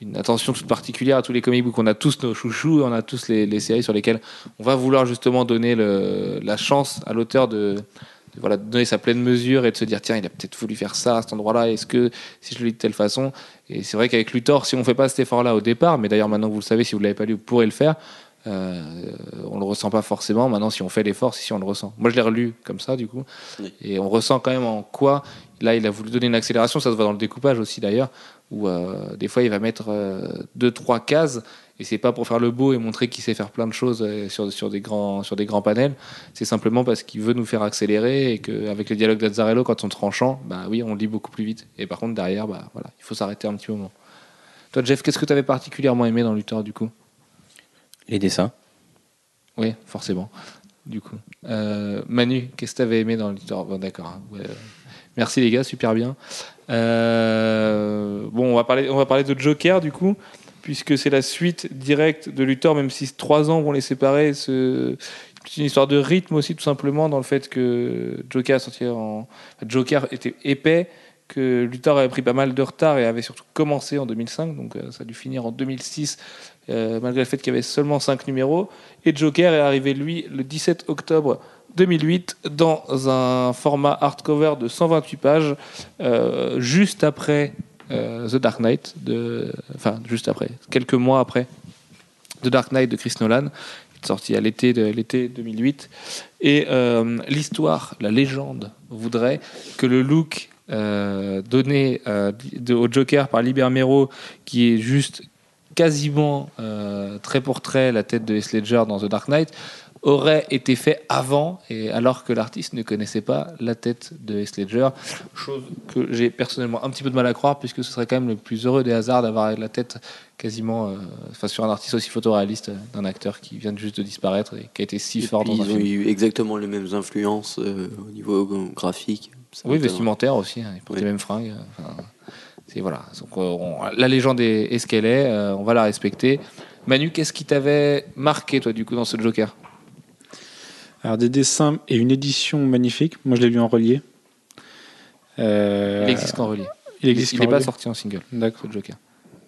une attention toute particulière à tous les comic books. On a tous nos chouchous, on a tous les, les séries sur lesquelles on va vouloir justement donner le- la chance à l'auteur de, de, voilà, de donner sa pleine mesure et de se dire tiens, il a peut-être voulu faire ça à cet endroit-là. Est-ce que si je le lis de telle façon? Et c'est vrai qu'avec Luthor, si on fait pas cet effort-là au départ, mais d'ailleurs maintenant que vous le savez, si vous l'avez pas lu, vous pourrez le faire. Euh, on le ressent pas forcément. Maintenant, si on fait l'effort, si, si on le ressent. Moi, je l'ai relu comme ça, du coup, Oui. et on ressent quand même en quoi. Là, il a voulu donner une accélération. Ça se voit dans le découpage aussi, d'ailleurs, où euh, des fois, il va mettre euh, deux, trois cases, et c'est pas pour faire le beau et montrer qu'il sait faire plein de choses euh, sur, sur des grands sur des grands panels. C'est simplement parce qu'il veut nous faire accélérer et qu'avec les dialogues d'Azzarello, quand ils sont tranchants, bah oui, on lit beaucoup plus vite. Et par contre, derrière, bah voilà, il faut s'arrêter un petit moment. Toi, Jeff, qu'est-ce que tu avais particulièrement aimé dans Luthor, du coup? Les dessins. Oui, forcément. Du coup. Euh, Manu, qu'est-ce que tu avais aimé dans Luthor Bon, d'accord. hein. Ouais, Merci les gars, super bien. Euh, bon, on va parler, on va parler de Joker du coup, puisque c'est la suite directe de Luthor, même si trois ans vont les séparer. ce- C'est une histoire de rythme aussi, tout simplement, dans le fait que Joker en Joker était épais, que Luthor avait pris pas mal de retard et avait surtout commencé en 2005, donc euh, ça a dû finir en 2006, euh, malgré le fait qu'il y avait seulement cinq numéros. Et Joker est arrivé, lui, le 17 octobre 2008, dans un format hardcover de 128 pages, euh, juste après euh, The Dark Knight, enfin, juste après, quelques mois après The Dark Knight de Chris Nolan, sorti à l'été de l'été 2008. Et euh, l'histoire, la légende voudrait que le look donné au Joker par Liber Mero, qui est juste quasiment trait pour trait la tête de Heath Ledger dans The Dark Knight, aurait été fait avant, et alors que l'artiste ne connaissait pas la tête de Heath Ledger, chose que j'ai personnellement un petit peu de mal à croire, puisque ce serait quand même le plus heureux des hasards d'avoir la tête quasiment euh, enfin, sur un artiste aussi photoréaliste euh, d'un acteur qui vient juste de disparaître et qui a été si et fort dans un ils ont film. eu exactement les mêmes influences euh, au niveau graphique. Oui, vestimentaire aussi, hein, ils les mêmes fringues. C'est voilà. Donc, on- la légende est, est ce qu'elle est, on va la respecter. Manu, qu'est-ce qui t'avait marqué toi du coup dans ce Joker? Alors des dessins et une édition magnifique. Moi, je l'ai lu en relié. Euh, Il existe qu'en relié. Il existe il qu'en n'est pas sorti en single. D'accord. Joker.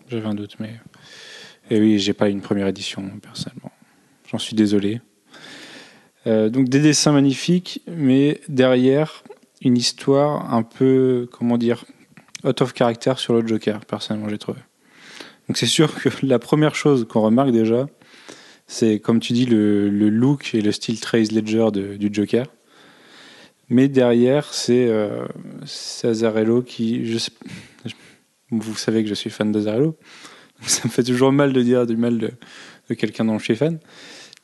J'avais un doute, mais. Et oui, j'ai pas une première édition, personnellement. J'en suis désolé. Euh, donc, des dessins magnifiques, mais derrière, une histoire un peu, comment dire, out of character sur le Joker, personnellement, j'ai trouvé. Donc, c'est sûr que la première chose qu'on remarque déjà, c'est, comme tu dis, le, le look et le style Trace Ledger du Joker. Mais derrière, c'est euh, qui. Vous savez que je suis fan d'Azzarello. Donc Ça me fait toujours mal de dire du mal de, quelqu'un dont je suis fan.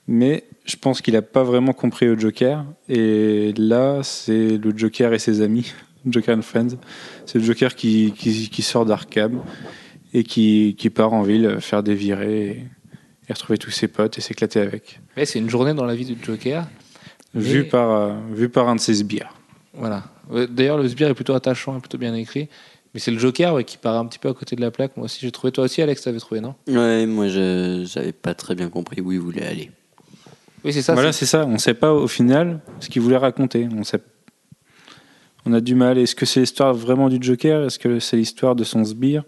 Mais je pense qu'il n'a pas vraiment compris le Joker. Et là, c'est le Joker et ses amis, Joker and Friends. C'est le Joker qui, qui, sort d'Arkham et qui, qui part en ville faire des virées et retrouver tous ses potes et s'éclater avec. Ouais, c'est une journée dans la vie du Joker. Vu, Mais- par, euh, vu par un de ses sbires. Voilà. D'ailleurs, le sbire est plutôt attachant et plutôt bien écrit. Mais c'est le Joker ouais, qui paraît un petit peu à côté de la plaque. Moi aussi, j'ai trouvé. Toi aussi, Alex, t'avais trouvé, non? Ouais, moi je j'avais pas très bien compris où il voulait aller. Oui, c'est ça. voilà, c'est- c'est ça. On ne sait pas au final ce qu'il voulait raconter. On sait. On a du mal. Est-ce que c'est l'histoire vraiment du Joker? Est-ce que c'est l'histoire de son sbire?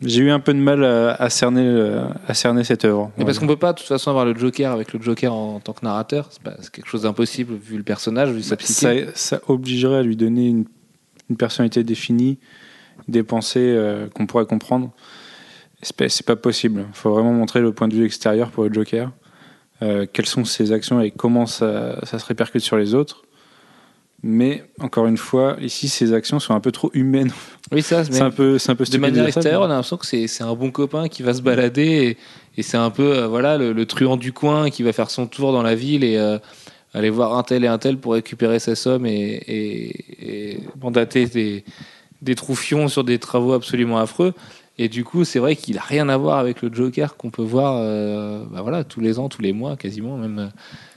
J'ai eu un peu de mal à, à cerner, le- à cerner cette œuvre. Parce qu'on peut pas, de toute façon, avoir le Joker avec le Joker en, tant que narrateur. C'est quelque chose d'impossible vu le personnage, vu sa psyché. ça, ça obligerait à lui donner une, une personnalité définie, des pensées euh, qu'on pourrait comprendre. C'est pas, pas possible. Il faut vraiment montrer le point de vue extérieur pour le Joker. Euh, quelles sont ses actions et comment ça, ça se répercute sur les autres. Mais encore une fois, ici, ses actions sont un peu trop humaines. Oui, ça. C'est un peu, c'est un peu de manière ça, extérieure, on a l'impression que c'est c'est un bon copain qui va se balader et, et c'est un peu euh, voilà le, le truand du coin qui va faire son tour dans la ville et euh, aller voir un tel et un tel pour récupérer sa somme et, et- et mandater des, des troufions sur des travaux absolument affreux. Et du coup, c'est vrai qu'il a rien à voir avec le Joker qu'on peut voir euh, bah voilà, tous les ans, tous les mois, quasiment, même euh,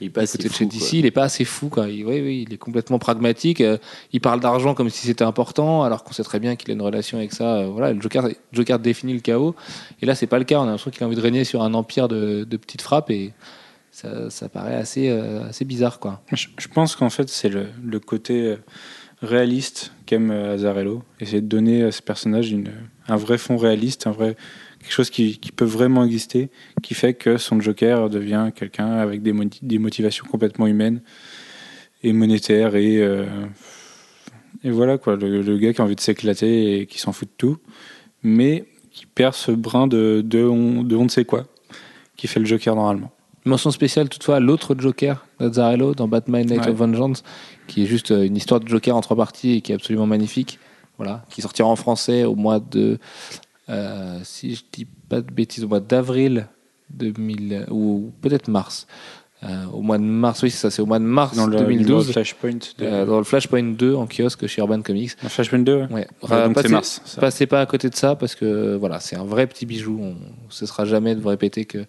Il est pas à assez côté de fou. DC, il est pas assez fou. Quoi. Il, oui, oui, il est complètement pragmatique. euh, il parle d'argent comme si c'était important, alors qu'on sait très bien qu'il a une relation avec ça. euh, voilà, le Joker, Joker définit le chaos. Et là, c'est pas le cas. On a l'impression qu'il a envie de régner sur un empire de, de petites frappes et ça, ça paraît assez, euh, assez bizarre. Quoi. Je, je pense qu'en fait, c'est le, le côté euh, réaliste qu'aime euh, Azarello. Essayer de donner à ce personnage une, un vrai fond réaliste, un vrai, quelque chose qui, qui peut vraiment exister, qui fait que son Joker devient quelqu'un avec des, moti- des motivations complètement humaines et monétaires. Et, euh, et voilà, quoi, le, le gars qui a envie de s'éclater et qui s'en fout de tout, mais qui perd ce brin de, de, on, de on ne sait quoi, qui fait le Joker normalement. Mention spéciale toutefois à l'autre Joker, Lazzarello, dans Batman Night Ouais. of Vengeance, qui est juste euh, une histoire de Joker en trois parties et qui est absolument magnifique. Voilà, qui sortira en français au mois de, euh, si je dis pas de bêtises, au mois d'avril 2000 ou peut-être mars. Euh, au mois de mars, oui, c'est ça, c'est au mois de mars Dans le, dans le 2012, Flashpoint de, euh, dans le Flashpoint 2 en kiosque chez Urban Comics. dans Flashpoint 2 ouais. Ouais, Ouais, Euh, donc c'est passez- mars. ça. Passez pas à côté de ça parce que voilà, c'est un vrai petit bijou. On ne cessera jamais de vous répéter que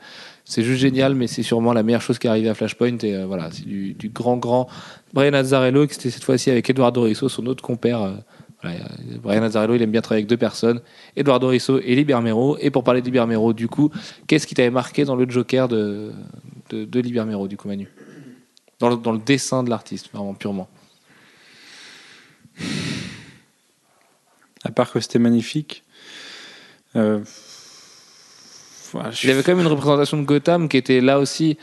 c'est juste génial, mais c'est sûrement la meilleure chose qui est arrivée à Flashpoint. Et euh, voilà, c'est du, du grand, grand Brian Azzarello qui était cette fois-ci avec Eduardo Risso, son autre compère. Euh, Brian Azzarello, il aime bien travailler avec deux personnes, Eduardo Risso et Libermero. Et pour parler de Libermero, du coup, qu'est-ce qui t'avait marqué dans le Joker de, de, de Libermero, du coup, Manu? Dans le, dans le dessin de l'artiste, vraiment purement. À part que c'était magnifique. euh, voilà, je- Il avait quand même une représentation de Gotham qui était là aussi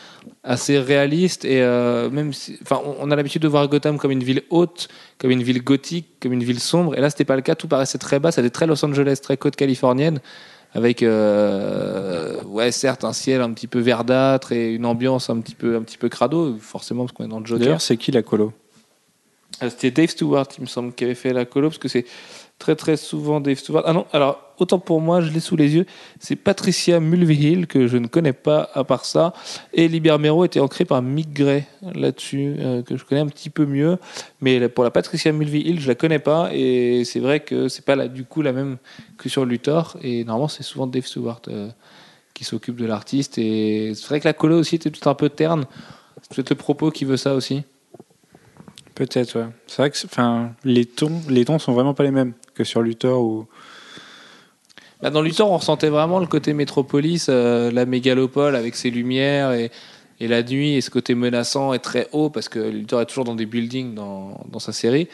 assez réaliste et euh, même si, enfin, on- a l'habitude de voir Gotham comme une ville haute, comme une ville gothique, comme une ville sombre. Et là, c'était pas le cas. Tout paraissait très bas. C'était très Los Angeles, très côte californienne, avec, euh, ouais, certes, un ciel un petit peu verdâtre et une ambiance un petit peu, un petit peu crado, forcément parce qu'on est dans le Joker. D'ailleurs, c'est qui la colo? Euh, C'était Dave Stewart, il me semble, qui avait fait la colo, parce que c'est très très souvent Dave Stewart. Ah non, alors autant pour moi, je l'ai sous les yeux, c'est Patricia Mulvihill, que je ne connais pas à part ça, et Libermero était ancré par Mick Gray là-dessus, euh, que je connais un petit peu mieux, mais pour la Patricia Mulvihill, je la connais pas, et c'est vrai que c'est pas du coup la même que sur Luthor, et normalement c'est souvent Dave Stewart euh, qui s'occupe de l'artiste, et c'est vrai que la colo aussi était tout un peu terne, c'est peut-être le propos qui veut ça aussi. Peut-être, ouais. C'est vrai que enfin, les, tons, les tons sont vraiment pas les mêmes que sur Luthor ou. Bah, dans Luthor, on ressentait vraiment le côté métropolis, euh, la mégalopole avec ses lumières et, et la nuit et ce côté menaçant et très haut parce que Luthor est toujours dans des buildings dans, dans sa série.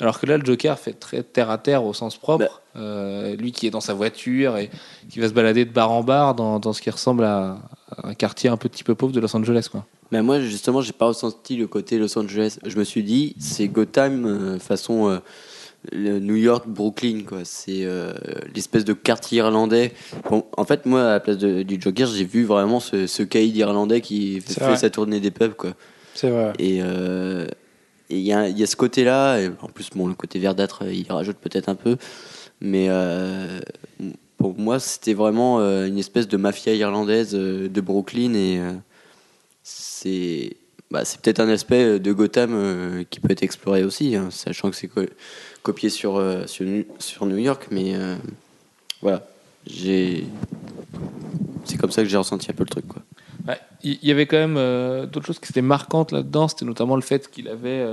Alors que là, le Joker fait très terre à terre au sens propre. Euh, lui qui est dans sa voiture et qui va se balader de bar en bar dans, dans ce qui ressemble à un quartier un petit peu pauvre de Los Angeles. Quoi. Mais moi, justement, j'ai pas ressenti le côté Los Angeles. Je me suis dit, c'est Gotham euh, façon euh, New York, Brooklyn, quoi. C'est euh, l'espèce de quartier irlandais. Bon, en fait, moi, à la place de- du Joker, j'ai vu vraiment ce, ce caïd irlandais qui fait, sa tournée des pubs, quoi. C'est vrai. Et euh, il y, a- il y a ce côté-là. En plus, bon, le côté verdâtre, il rajoute peut-être un peu. Mais euh, pour moi, c'était vraiment euh, une espèce de mafia irlandaise euh, de Brooklyn. Et euh, c'est bah, peut-être un aspect de Gotham qui peut être exploré aussi, hein, sachant que c'est co- copié sur, sur, New York. Mais voilà, j'ai. C'est comme ça que j'ai ressenti un peu le truc. Quoi. Ouais, Il y avait quand même d'autres choses qui étaient marquantes là-dedans. C'était notamment le fait qu'il avait.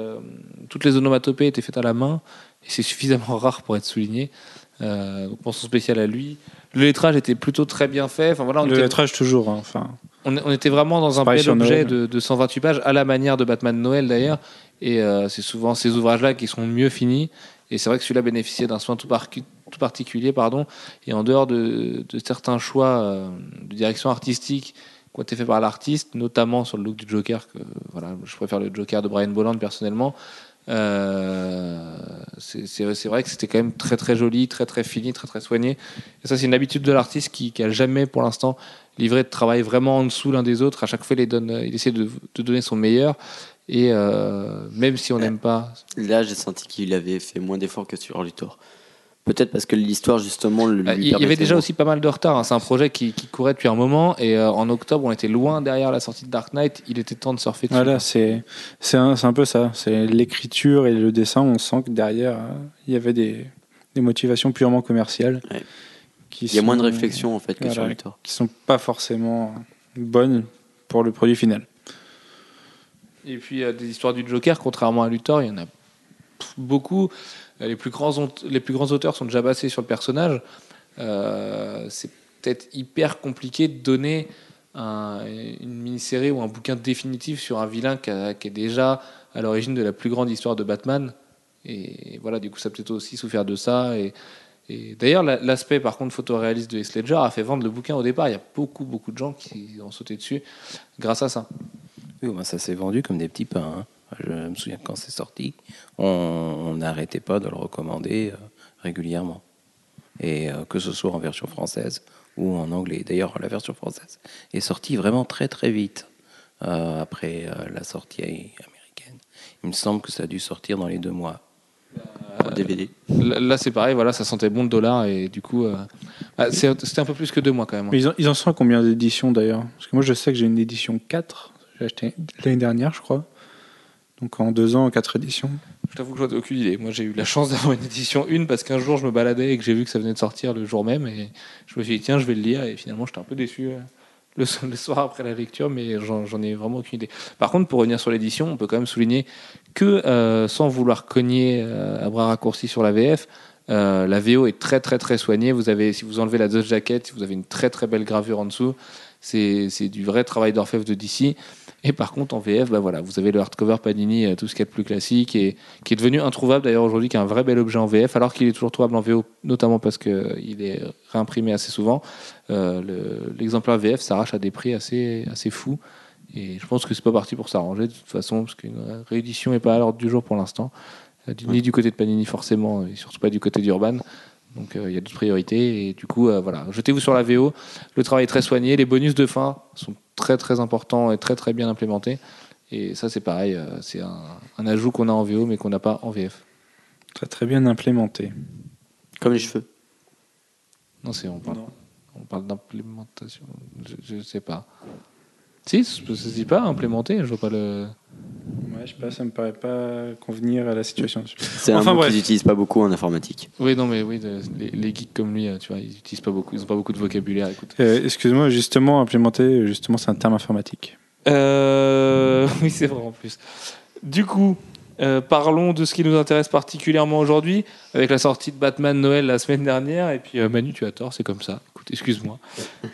toutes les onomatopées étaient faites à la main. et c'est suffisamment rare pour être souligné. Euh, mention spéciale à lui. Le lettrage était plutôt très bien fait. Enfin voilà, on Le était, lettrage toujours. hein, Enfin, on, on était vraiment dans un bel objet de, de 128 pages, à la manière de Batman Noël d'ailleurs. Et euh, c'est souvent ces ouvrages-là qui sont mieux finis. Et c'est vrai que celui-là bénéficiait d'un soin tout, par- tout particulier. Pardon. Et en dehors de, de certains choix euh, de direction artistique qui ont été faits par l'artiste, notamment sur le look du Joker, que voilà, je préfère le Joker de Brian Bolland personnellement. Euh, c'est vrai que c'était quand même très très joli, très très fini, très très soigné. Et ça, c'est une habitude de l'artiste qui, qui a jamais pour l'instant livré de travail vraiment en dessous l'un des autres. À chaque fois, il, les donne, il essaie de, de donner son meilleur. Et euh, même si on n'aime pas, Là, j'ai senti qu'il avait fait moins d'efforts que sur Luthor. Peut-être parce que l'histoire, justement, Euh, lui Il y avait déjà aussi pas mal de retard. hein. C'est un projet qui, qui courait depuis un moment et euh, en octobre, on était loin derrière la sortie de Dark Knight. Il était temps de surfer dessus. voilà, c'est c'est un, c'est un peu ça. C'est l'écriture et le dessin. On sent que derrière, il y avait des, des motivations purement commerciales. Ouais. Qui Il y a moins de sont- réflexion, en fait, que Voilà. sur Luthor. Qui sont pas forcément bonnes pour le produit final. Et puis euh, des histoires du Joker, contrairement à Luthor, il y en a beaucoup. Les plus grands, les plus grands auteurs sont déjà passés sur le personnage. Euh, c'est peut-être hyper compliqué de donner un- une mini-série ou un bouquin définitif sur un vilain qui, est déjà à l'origine de la plus grande histoire de Batman. Et voilà, du coup, ça peut-être aussi souffert de ça. Et, d'ailleurs, la- l'aspect par contre photoréaliste de Heath Ledger a fait vendre le bouquin au départ. Il y a beaucoup, beaucoup de gens qui ont sauté dessus grâce à ça. Oui, ça s'est vendu comme des petits pains. hein. Je me souviens que quand c'est sorti, on n'arrêtait pas de le recommander euh, régulièrement. Et euh, que ce soit en version française ou en anglais. D'ailleurs, la version française est sortie vraiment très très vite euh, après euh, la sortie américaine. Il me semble que ça a dû sortir dans les deux mois. Pour le DVD. Là, c'est pareil, voilà, ça sentait bon le dollar et du coup, euh, ah, c'est- c'était un peu plus que deux mois quand même. Mais ils, en, ils en sont à combien d'éditions d'ailleurs? Parce que moi je sais que j'ai une édition 4, j'ai acheté l'année dernière je crois. Donc en deux ans, quatre éditions. Je t'avoue que j'en ai aucune idée. Moi, j'ai eu la chance d'avoir une édition 1 parce qu'un jour, je me baladais et que j'ai vu que ça venait de sortir le jour même et je me suis dit, tiens, je vais le lire et finalement, j'étais un peu déçu euh, le, so- le soir après la lecture, mais j'en ai vraiment aucune idée. Par contre, pour revenir sur l'édition, on peut quand même souligner que euh, sans vouloir cogner euh, à bras raccourcis sur la VF, euh, la VO est très très très soignée. Vous avez, si vous enlevez la Dust Jacket, vous avez une très très belle gravure en dessous. C'est du vrai travail d'orfèvre de DC. Et par contre, en VF, bah voilà, vous avez le hardcover Panini, euh, tout ce qu'il y a de plus classique, et qui est devenu introuvable d'ailleurs aujourd'hui, qui est un vrai bel objet en VF, alors qu'il est toujours trouvable en VO, notamment parce qu'il est réimprimé assez souvent. Euh, le- L'exemplaire VF s'arrache à des prix assez, assez fous. Et je pense que c'est pas parti pour s'arranger de toute façon, parce qu'une réédition n'est pas à l'ordre du jour pour l'instant, Euh, ni du côté de Panini forcément, et surtout pas du côté d'Urban. Donc euh, il y a d'autres priorités, et du coup, euh, voilà, jetez-vous sur la VO. Le travail est très soigné, les bonus de fin sont très très importants et très très bien implémentés. Et ça, c'est pareil, euh, c'est un, un ajout qu'on a en VO, mais qu'on n'a pas en VF. Très très bien implémenté. Comme les cheveux. Non, c'est on parle, on parle d'implémentation. Je, je sais pas. Si, ça se dit pas implémenter. Je vois pas le. Ouais, je sais pas, ça me paraît pas convenir à la situation. C'est Enfin, un mot qu'ils n'utilisent pas beaucoup en informatique. Oui, non, mais oui, les, les geeks comme lui, euh, tu vois, ils utilisent pas beaucoup, ils ont pas beaucoup de vocabulaire. Écoute. Euh, Excuse-moi, justement, implémenter, justement, c'est un terme informatique. Euh, oui, c'est vrai en plus. Du coup, euh, parlons de ce qui nous intéresse particulièrement aujourd'hui, avec la sortie de Batman Noël la semaine dernière. Et puis, euh, Manu, tu as tort, c'est comme ça. Écoute, excuse-moi.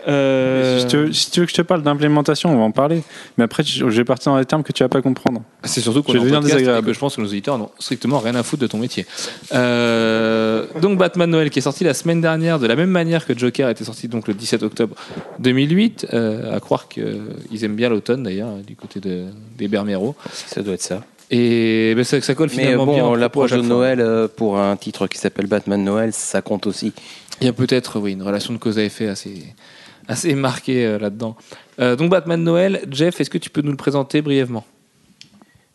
Euh, Si, tu veux, si tu veux que je te parle d'implémentation, on va en parler. Mais après, je vais partir dans des termes que tu vas pas comprendre. C'est surtout qu'on désagréable. que je pense que nos auditeurs n'ont strictement rien à foutre de ton métier. Euh, donc Batman Noël qui est sorti la semaine dernière de la même manière que Joker était sorti donc le 17 octobre 2008. Euh, à croire qu'ils aiment bien l'automne d'ailleurs du côté de, des Bermeros. Ça doit être ça. Et ben, ça, ça colle Mais finalement bien. bon, l'approche de. Noël euh, pour un titre qui s'appelle Batman Noël, ça compte aussi. Il y a peut-être oui, une relation de cause à effet assez, assez marquée euh, là-dedans. Euh, donc Batman Noël, Jeff, est-ce que tu peux nous le présenter brièvement?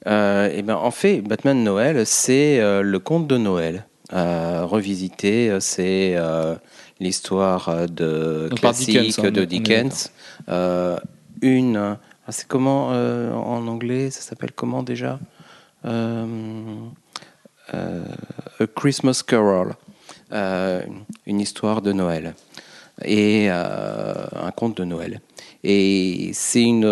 Et ben, en fait, Batman Noël, c'est le conte de Noël. Revisité, c'est l'histoire de Donc classique Dickens, hein, de Dickens. Une, ah, c'est comment en anglais Ça s'appelle comment déjà? A Christmas Carol, Euh, une histoire de Noël. Et euh, un conte de Noël. Et c'est une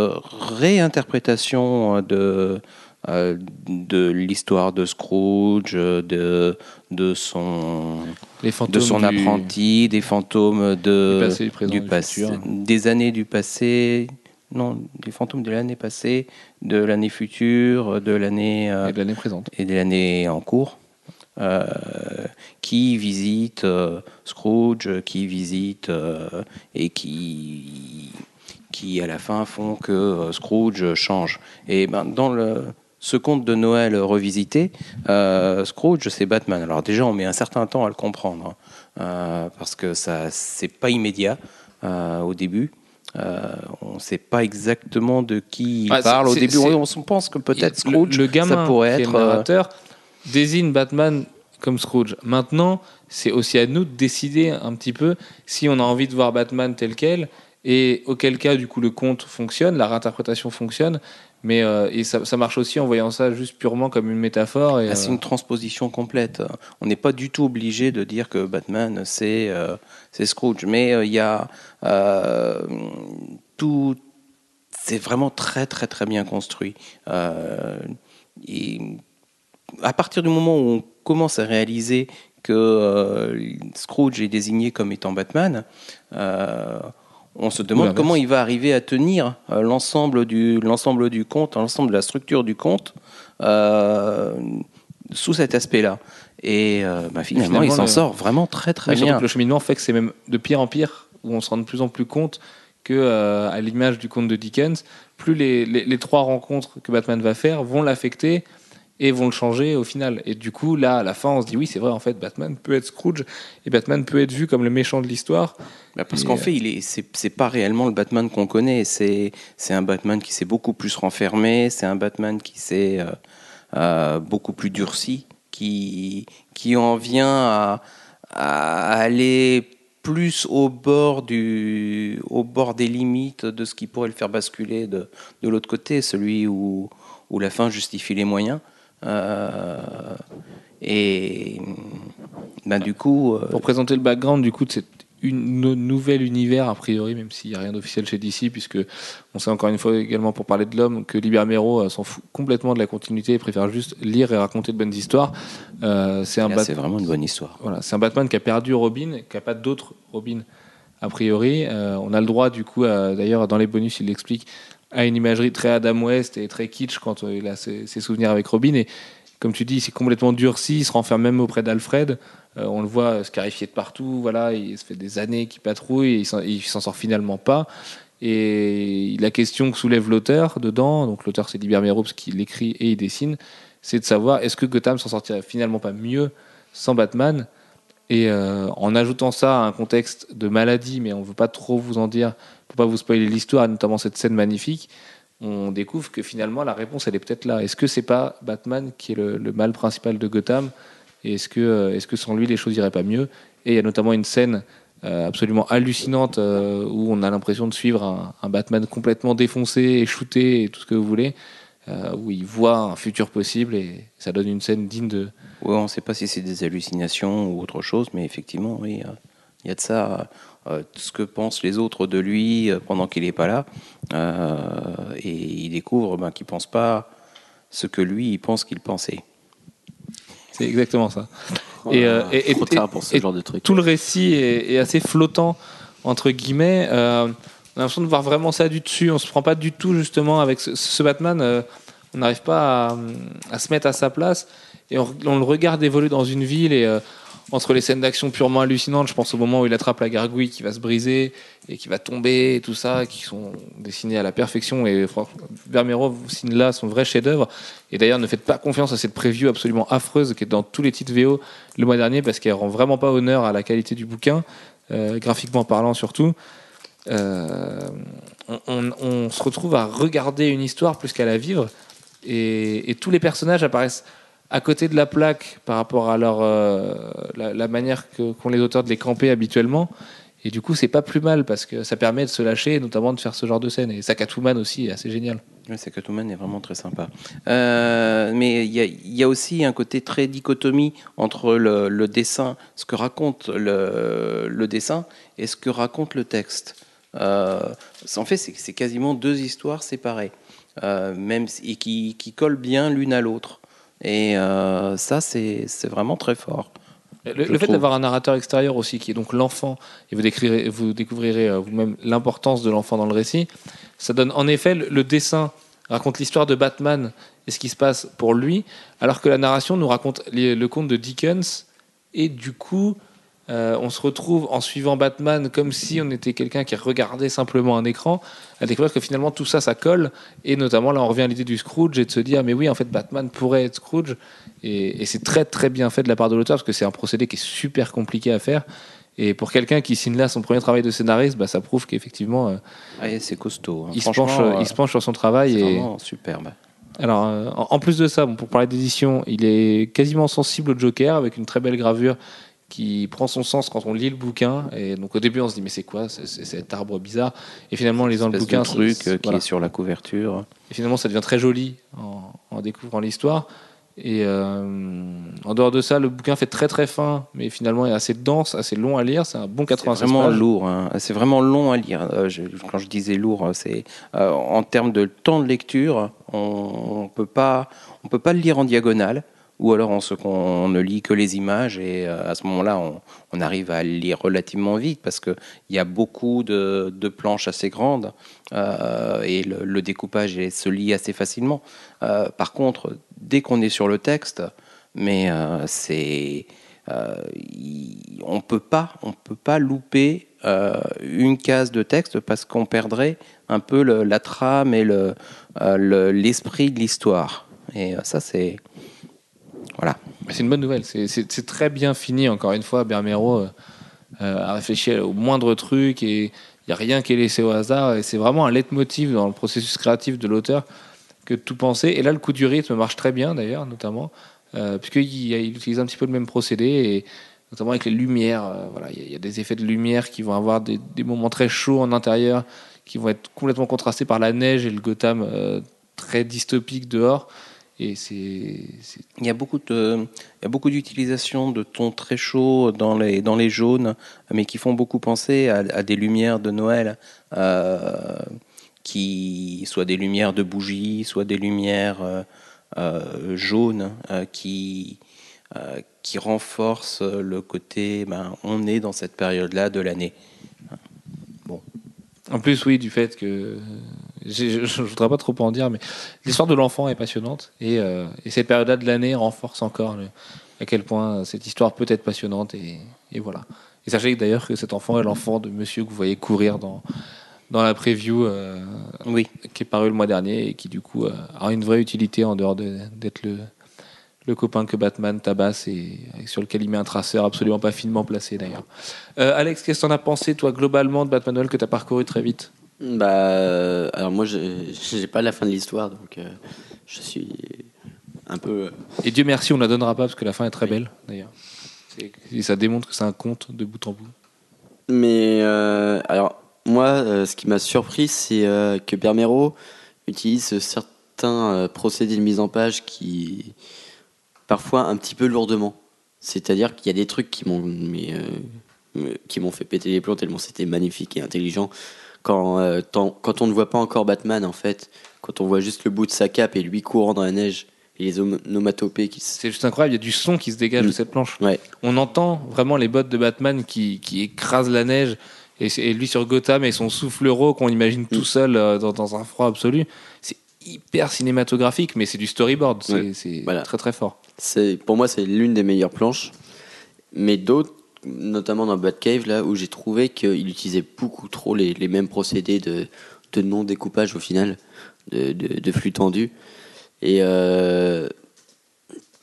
réinterprétation de euh, de l'histoire de Scrooge, de, de son, Les de son du- apprenti, des fantômes de, Du passé, du présent, du passé, des années du passé, non, des fantômes de l'année passée, de l'année future, de l'année euh, et de l'année présente. et de l'année en cours, euh, qui visitent euh, Scrooge, qui visitent euh, et qui, qui à la fin font que Scrooge change. Et ben, dans le, ce conte de Noël revisité, Scrooge, c'est Batman. Alors déjà, on met un certain temps à le comprendre, hein, parce que ça, c'est pas immédiat au début. Euh, on ne sait pas exactement de qui il Ah, parle. Au début, on, on pense que peut-être le, Scrooge, le gamin ça pourrait être. le euh, narrateur désigne Batman comme Scrooge. Maintenant, c'est aussi à nous de décider un petit peu si on a envie de voir Batman tel quel et auquel cas du coup le conte fonctionne, la réinterprétation fonctionne, mais euh, et ça, ça marche aussi en voyant ça juste purement comme une métaphore. Ah, c'est euh, une transposition complète. On n'est pas du tout obligé de dire que Batman, c'est euh, Scrooge. Mais euh, il y a tout. C'est vraiment très, très, très bien construit. Et à partir du moment où on commence à réaliser que Scrooge est désigné comme étant Batman, on se demande comment il va arriver à tenir euh, l'ensemble du, l'ensemble du conte, l'ensemble de la structure du conte euh, sous cet aspect-là. Et euh, bah, finalement, Finalement, il s'en le- sort vraiment très très Oui, bien. que le cheminement fait que c'est même de pire en pire, où on se rend de plus en plus compte que, euh, à l'image du conte de Dickens, plus les, les- les trois rencontres que Batman va faire vont l'affecter et vont le changer au final. Et du coup, là, à la fin, on se dit oui, c'est vrai, en fait, Batman peut être Scrooge et Batman peut être vu comme le méchant de l'histoire. Bah, parce qu'en euh, fait, il est, c'est, c'est pas réellement le Batman qu'on connaît. C'est, c'est un Batman qui s'est beaucoup plus renfermé. C'est un Batman qui s'est euh, euh, beaucoup plus durci, qui, qui en vient à, à aller plus au bord du, au bord des limites de ce qui pourrait le faire basculer de, de l'autre côté, celui où, où la fin justifie les moyens. Euh, et ben, du coup, euh, Pour présenter le background du coup de cette une, no- nouvel univers, a priori, même s'il n'y a rien d'officiel chez DC, puisque on sait encore une fois également pour parler de l'homme que Libermero euh, s'en fout complètement de la continuité et préfère juste lire et raconter de bonnes histoires. Euh, c'est un c'est vraiment une bonne histoire. Voilà, c'est un Batman qui a perdu Robin, qui n'a pas d'autres Robin a priori. Euh, on a le droit du coup, d'ailleurs dans les bonus il l'explique, à une imagerie très Adam West et très kitsch quand euh, il a ses, souvenirs avec Robin. Et comme tu dis, c'est complètement durci, il se renferme même auprès d'Alfred. Euh, on le voit scarifié de partout, voilà, il se fait des années qu'il patrouille et il s'en- sort finalement pas. Et la question que soulève l'auteur dedans, donc l'auteur c'est Liber Mero parce qu'il écrit et il dessine, c'est de savoir est-ce que Gotham s'en sortirait finalement pas mieux sans Batman? Et euh, en ajoutant ça à un contexte de maladie, mais on veut pas trop vous en dire pour pas vous spoiler l'histoire, notamment cette scène magnifique, on découvre que finalement la réponse elle est peut-être là. Est-ce que c'est pas Batman qui est le, mal principal de Gotham Et est-ce que, euh, est-ce que sans lui les choses iraient pas mieux? Et il y a notamment une scène euh, absolument hallucinante euh, où on a l'impression de suivre un, Batman complètement défoncé et shooté et tout ce que vous voulez, où il voit un futur possible et ça donne une scène digne de, Ouais, on ne sait pas si c'est des hallucinations ou autre chose, mais effectivement, oui, il y a de ça. Euh, ce que pensent les autres de lui euh, pendant qu'il n'est pas là, euh, et il découvre ben, qu'il ne pense pas ce que lui, il pense qu'il pensait. C'est exactement ça. Et, euh, et- et- trop tard et- pour ce et genre de truc. Tout le récit est, est assez flottant, entre guillemets. Euh, on a l'impression de voir vraiment ça du dessus. On se prend pas du tout, justement, avec ce, ce Batman. euh, on n'arrive pas à, à se mettre à sa place. Et on, on le regarde évoluer dans une ville et. Entre les scènes d'action purement hallucinantes, je pense au moment où il attrape la gargouille qui va se briser et qui va tomber et tout ça, qui sont dessinés à la perfection. Et franchement, Vermeero signe là son vrai chef-d'œuvre. Et d'ailleurs, ne faites pas confiance à cette preview absolument affreuse qui est dans tous les titres VO le mois dernier parce qu'elle rend vraiment pas honneur à la qualité du bouquin, euh, graphiquement parlant surtout. Euh, on, se retrouve à regarder une histoire plus qu'à la vivre et tous les personnages apparaissent à côté de la plaque par rapport à euh, la, manière qu'ont les auteurs de les camper habituellement. Et du coup, c'est pas plus mal parce que ça permet de se lâcher notamment de faire ce genre de scène. Et Sakatuman aussi est assez génial. Catwoman est vraiment très sympa. Euh, mais il y, a- aussi un côté très dichotomie entre le, dessin, ce que raconte le, dessin, et ce que raconte le texte. Euh, en fait, c'est quasiment deux histoires séparées. même et qui collent bien l'une à l'autre. Et euh, ça, c'est vraiment très fort. Le, fait d'avoir un narrateur extérieur aussi, qui est donc l'enfant, et vous, décrirez, vous découvrirez euh, vous-même l'importance de l'enfant dans le récit, ça donne en effet le, le dessin raconte l'histoire de Batman et ce qui se passe pour lui, alors que la narration nous raconte les- le conte de Dickens, et du coup, euh, on se retrouve en suivant Batman comme si on était quelqu'un qui regardait simplement un écran, à découvrir que finalement tout ça, ça colle, et notamment là on revient à l'idée du Scrooge et de se dire, mais oui, en fait, Batman pourrait être Scrooge, et, et c'est très très bien fait de la part de l'auteur, parce que c'est un procédé qui est super compliqué à faire, et pour quelqu'un qui signe là son premier travail de scénariste, bah, ça prouve qu'effectivement, euh, Ouais, c'est costaud. hein. il, se penche, euh, euh, il se penche sur son travail. c'est vraiment superbe. Alors, euh, en en plus de ça, bon, pour parler d'édition, il est quasiment sensible au Joker avec une très belle gravure qui prend son sens quand on lit le bouquin. Et donc au début, on se dit mais c'est quoi c'est, c'est cet arbre bizarre? Et finalement, en lisant le bouquin, truc c'est- euh, qui voilà. est sur la couverture. Et finalement, ça devient très joli en, en découvrant l'histoire. Et euh, en dehors de ça, le bouquin fait très très fin, mais finalement est assez dense, assez long à lire. C'est un bon C'est 86 vraiment pages. lourd. hein. C'est vraiment long à lire. Euh, je- quand je disais lourd, c'est euh, en termes de temps de lecture, on, on peut pas, on peut pas le lire en diagonale. Ou alors on, se, on ne lit que les images et euh, à ce moment-là, on, arrive à lire relativement vite parce qu'il y a beaucoup de, planches assez grandes euh, et le, découpage se lit assez facilement. Euh, par contre, dès qu'on est sur le texte, mais c'est on peut pas, on peut pas louper une case de texte parce qu'on perdrait un peu la trame et le euh, le- l'esprit de l'histoire. Et ça, c'est voilà. C'est une bonne nouvelle. C'est- très bien fini, encore une fois. Bermero euh, euh, a réfléchi au moindre truc et il n'y a rien qui est laissé au hasard. Et c'est vraiment un leitmotiv dans le processus créatif de l'auteur que de tout penser. Et là, le coup du rythme marche très bien, d'ailleurs, notamment, euh, puisqu'il il utilise un petit peu le même procédé, et notamment avec les lumières. euh, voilà, il y, a- des effets de lumière qui vont avoir des, moments très chauds en intérieur, qui vont être complètement contrastés par la neige et le Gotham euh, très dystopique dehors. Il y a beaucoup de, il y a beaucoup d'utilisation de tons très chauds dans les dans les jaunes, mais qui font beaucoup penser à, des lumières de Noël, euh, qui soit des lumières de bougies, soit des lumières euh, euh, jaunes, qui qui renforcent le côté, ben, on est dans cette période-là de l'année. En plus, oui, du fait que. Je ne voudrais pas trop en dire, mais l'histoire de l'enfant est passionnante. Et, euh, et cette période-là de l'année renforce encore le- à quel point cette histoire peut être passionnante. Et, et voilà. Et sachez d'ailleurs que cet enfant est l'enfant de monsieur que vous voyez courir dans, dans la preview euh, Oui, qui est paru le mois dernier et qui, du coup, euh, a une vraie utilité en dehors de- d'être le, le copain que Batman tabasse et, et sur lequel il met un traceur absolument pas finement placé d'ailleurs. Euh, Alex, qu'est-ce que t'en as pensé, toi, globalement, de Batman Noël que t'as parcouru très vite? Bah, euh, alors moi, je j'ai pas la fin de l'histoire, donc euh, je suis un peu. Et Dieu merci, on ne la donnera pas parce que la fin est très belle, d'ailleurs. Et ça démontre que c'est un conte de bout en bout. Mais euh, alors, moi, ce qui m'a surpris, c'est que Bermero utilise certains procédés de mise en page qui, parfois, un petit peu lourdement. C'est-à-dire qu'il y a des trucs qui m'ont, euh, me- qui m'ont fait péter les plombs tellement c'était magnifique et intelligent. Quand, euh, quand on ne voit pas encore Batman, en fait, quand on voit juste le bout de sa cape et lui courant dans la neige et les onomatopées qui se... C'est juste incroyable, il y a du son qui se dégage Mm. de cette planche. Ouais. On entend vraiment les bottes de Batman qui, qui écrasent la neige. Et, lui sur Gotham et son souffle rauque qu'on imagine tout Mm. seul euh, dans, dans un froid absolu. C'est hyper cinématographique, mais c'est du storyboard. C'est Ouais. Voilà. très très fort. C'est pour moi c'est l'une des meilleures planches, mais d'autres, notamment dans Batcave là où j'ai trouvé qu'il utilisait beaucoup trop les, les mêmes procédés de, de non découpage au final, de, de, de flux tendu, et euh,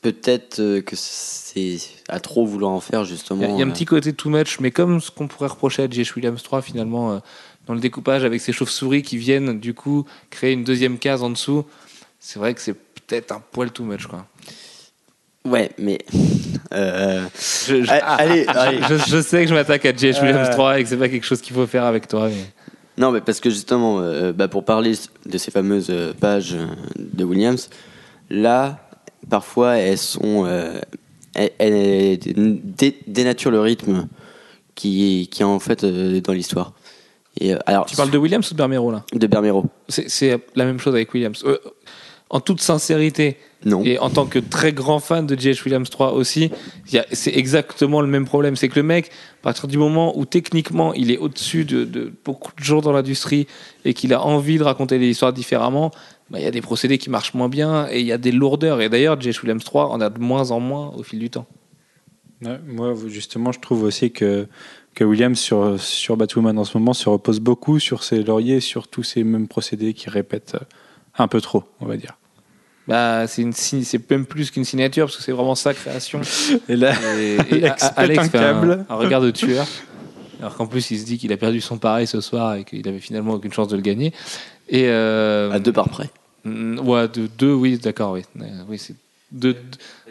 peut-être que c'est à trop vouloir en faire justement. il y a un euh, petit côté too much, mais comme ce qu'on pourrait reprocher à J.H. Williams 3 finalement, euh, dans le découpage avec ces chauves-souris qui viennent du coup créer une deuxième case en dessous, c'est vrai que c'est peut-être un poil too much. Quoi. Ouais, mais euh, Je, je- allez, allez. je, je sais que je m'attaque à J.H. Williams 3 et que c'est pas quelque chose qu'il faut faire avec toi. Mais... Non, mais parce que justement, euh, bah, pour parler de ces fameuses euh, pages euh, de Williams, là, parfois, elles sont. euh, elles, elles dé- dénaturent le rythme qui, qui est en fait euh, dans l'histoire. Et, euh, alors, Tu parles de Williams ou de Bermero là? De Bermero c'est la même chose avec Williams. En toute sincérité, Non. et en tant que très grand fan de J.H. Williams 3 aussi, c'est exactement le même problème. C'est que le mec, à partir du moment où techniquement il est au-dessus de, de beaucoup de gens dans l'industrie et qu'il a envie de raconter les histoires différemment, bah, il y a des procédés qui marchent moins bien et il y a des lourdeurs. Et d'ailleurs, J.H. Williams 3 en a de moins en moins au fil du temps. Ouais, moi, justement, je trouve aussi que, que Williams sur, sur Batwoman en ce moment se repose beaucoup sur ses lauriers, sur tous ces mêmes procédés qu'il répète euh, un peu trop, on va dire. Bah, c'est une c'est même plus qu'une signature parce que c'est vraiment sa création. Et là, Et, et Alex un fait câble. un, regard de tueur. Alors qu'en plus, il se dit qu'il a perdu son pari ce soir et qu'il avait finalement aucune chance de le gagner. Et euh, À deux par près. mm, ouais, de deux, oui, d'accord, oui. Euh, oui c'est deux,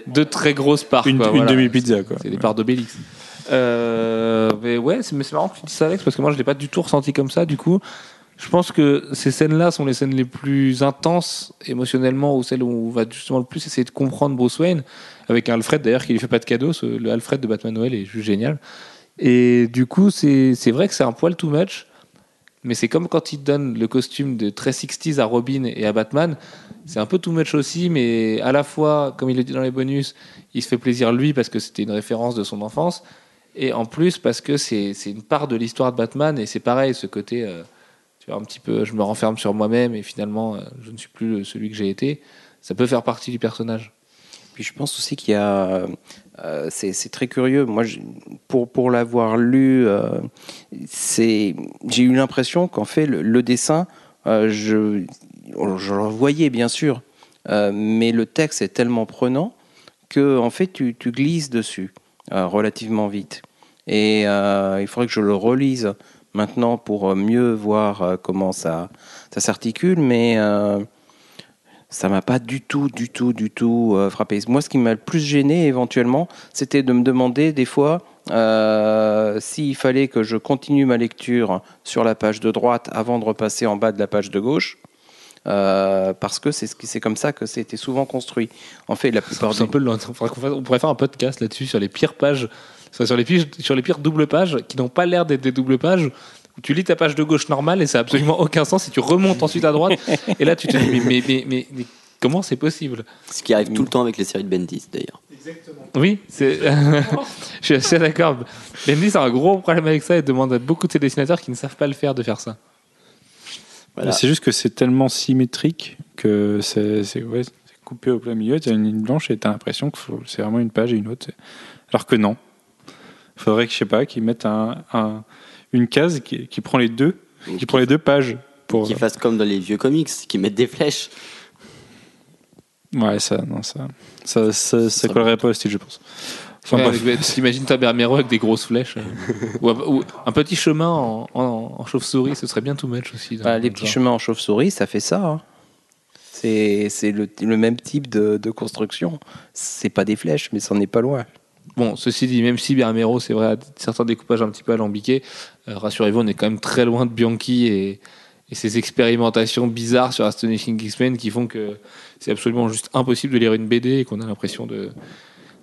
deux très grosses parts. une, voilà. demi-pizza, quoi. C'est des parts d'Obélix. Euh, mais ouais, c'est mais c'est marrant que tu dis ça, Alex, parce que moi, je l'ai pas du tout ressenti comme ça. Du coup, je pense que ces scènes-là sont les scènes les plus intenses émotionnellement, ou celles où on va justement le plus essayer de comprendre Bruce Wayne, avec Alfred d'ailleurs qui lui fait pas de cadeau. le Alfred de Batman Noël est juste génial. Et du coup, c'est vrai que c'est un poil too much. Mais c'est comme quand il donne le costume de très 60s à Robin et à Batman. C'est un peu too much aussi, mais à la fois, comme il le dit dans les bonus, il se fait plaisir lui parce que c'était une référence de son enfance. Et en plus, parce que c'est une part de l'histoire de Batman. Et c'est pareil, ce côté, euh, un petit peu, je me renferme sur moi-même et finalement, euh, je ne suis plus celui que j'ai été. Ça peut faire partie du personnage. Puis je pense aussi qu'il y a. euh, c'est très curieux. Moi, pour, pour l'avoir lu, euh, c'est- j'ai eu l'impression qu'en fait, le, dessin, je, je le voyais bien sûr, mais le texte est tellement prenant que en fait, tu, tu glisses dessus relativement vite. Et il faudrait que je le relise maintenant pour euh, mieux voir euh, comment ça, ça s'articule, mais. euh, ça m'a pas du tout, du tout, du tout euh, frappé. Moi, ce qui m'a le plus gêné éventuellement, c'était de me demander des fois euh, s'il fallait que je continue ma lecture sur la page de droite avant de repasser en bas de la page de gauche. euh, parce que c'est ce comme ça que c'était souvent construit. En fait, la plupart C'est un peu on pourrait faire un podcast là-dessus sur les pires pages, sur sur les pires, sur les pires doubles pages qui n'ont pas l'air d'être des doubles pages. Où tu lis ta page de gauche normale et ça n'a absolument aucun sens et tu remontes ensuite à droite et là tu te dis mais, mais, mais, mais- mais comment c'est possible? Ce qui arrive tout le temps avec les séries de Bendis, d'ailleurs. Oui, c'est. je suis assez d'accord. Bendis a un gros problème avec ça et demande à beaucoup de ses dessinateurs qui ne savent pas le faire de faire ça. Voilà. C'est juste que c'est tellement symétrique que c'est c'est- ouais, c'est coupé au plein milieu. Tu as une ligne blanche et tu as l'impression que faut- c'est vraiment une page et une autre. Alors que non. Il faudrait que, je sais pas, qu'ils mettent un, un- une case qui, qui prend les deux, qui prend les deux pages. Pour... Qu'ils fassent comme dans les vieux comics, qui mettent des flèches. Ouais, ça, non, ça, ça, ça, ça collerait pas au style, je pense. Enfin, Ouais, T'imagines avec des grosses flèches ou, un, ou un petit chemin en, en- en chauve-souris, ce serait bien tout match aussi. Bah, le les petits genre. chemins en chauve-souris, ça fait ça. hein. C'est c'est le, le même type de, de construction. C'est pas des flèches, mais c'en est pas loin. Bon, ceci dit, même si Bermero, c'est vrai, a certains découpages un petit peu alambiqués, euh, rassurez-vous, on est quand même très loin de Bianchi et, et ses expérimentations bizarres sur Astonishing X-Men qui font que c'est absolument juste impossible de lire une BD et qu'on a l'impression de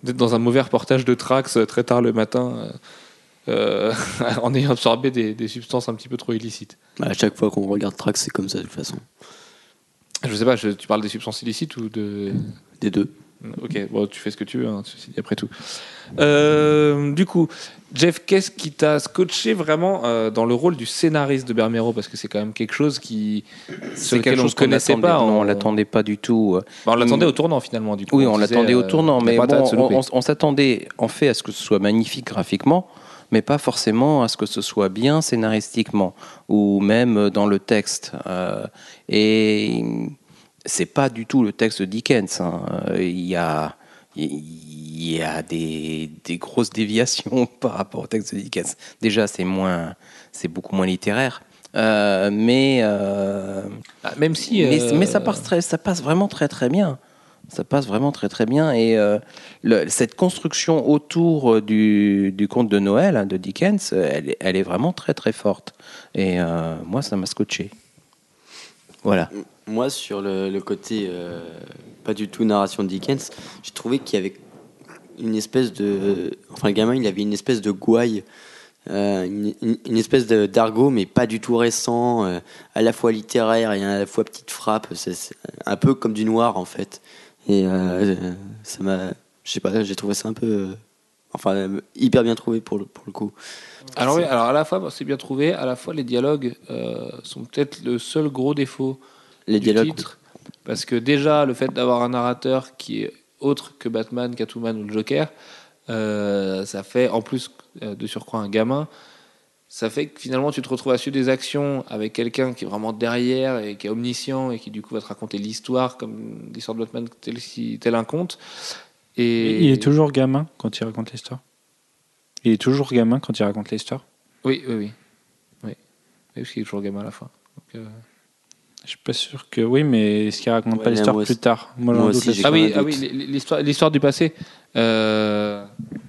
d'être dans un mauvais reportage de Trax euh, très tard le matin euh, en ayant absorbé des, des substances un petit peu trop illicites. À chaque fois qu'on regarde Trax, c'est comme ça de toute façon. Je sais pas, je- tu parles des substances illicites ou de... Des deux. Ok, bon, tu fais ce que tu veux, hein, ceci dit, après tout. Euh, du coup, Jeff, qu'est-ce qui t'a scotché vraiment euh, dans le rôle du scénariste de Bermero? Parce que c'est quand même quelque chose qui. C'est quelque on chose ne qu'on connaissait attendait. pas. Non, on l'attendait pas du tout. Bah, on l'attendait au tournant finalement, du coup. Oui, on l'attendait au euh, tournant, mais bon, on, on s'attendait en fait à ce que ce soit magnifique graphiquement, mais pas forcément à ce que ce soit bien scénaristiquement ou même dans le texte. Euh, et c'est pas du tout le texte de Dickens. hein. Euh, Il y a il y a des, des grosses déviations par rapport au texte de Dickens. Déjà, c'est moins, c'est beaucoup moins littéraire. Euh, mais euh, Ah, même si. mais, euh, mais ça, passe très, ça passe vraiment très très bien. Ça passe vraiment très très bien. Et le- cette construction autour du, du conte de Noël hein, de Dickens, elle, est- elle est vraiment très très forte. Et moi, ça m'a scotché. Voilà. Moi, sur le, côté euh, pas du tout narration de Dickens, j'ai trouvé qu'il y avait une espèce de. Enfin, le gamin, il avait une espèce de gouaille euh, une, espèce d'argot, mais pas du tout récent, euh, à la fois littéraire et à la fois petite frappe. C'est un peu comme du noir en fait. Et ça m'a, je sais pas, j'ai trouvé ça un peu, enfin, hyper bien trouvé pour pour le coup. Alors oui, alors à la fois c'est bien trouvé, à la fois les dialogues euh, sont peut-être le seul gros défaut Les du dialogues. titre, parce que déjà le fait d'avoir un narrateur qui est autre que Batman, Catwoman ou le Joker, euh, ça fait en plus euh, de surcroît un gamin, ça fait que finalement tu te retrouves à suivre des actions avec quelqu'un qui est vraiment derrière et qui est omniscient et qui du coup va te raconter l'histoire comme l'histoire de Batman tel, tel un conte. Et Il est toujours gamin quand il raconte l'histoire? Il est toujours gamin quand il raconte l'histoire? oui, oui, oui, oui, Oui, parce qu'il est toujours gamin à la fin. Donc, euh, Je suis pas sûr que oui, mais est-ce qu'il raconte Ouais, pas l'histoire plus tard? Moi, j'en Moi doute aussi, Ah oui, ah oui, l'histoire, l'histoire du passé. Euh,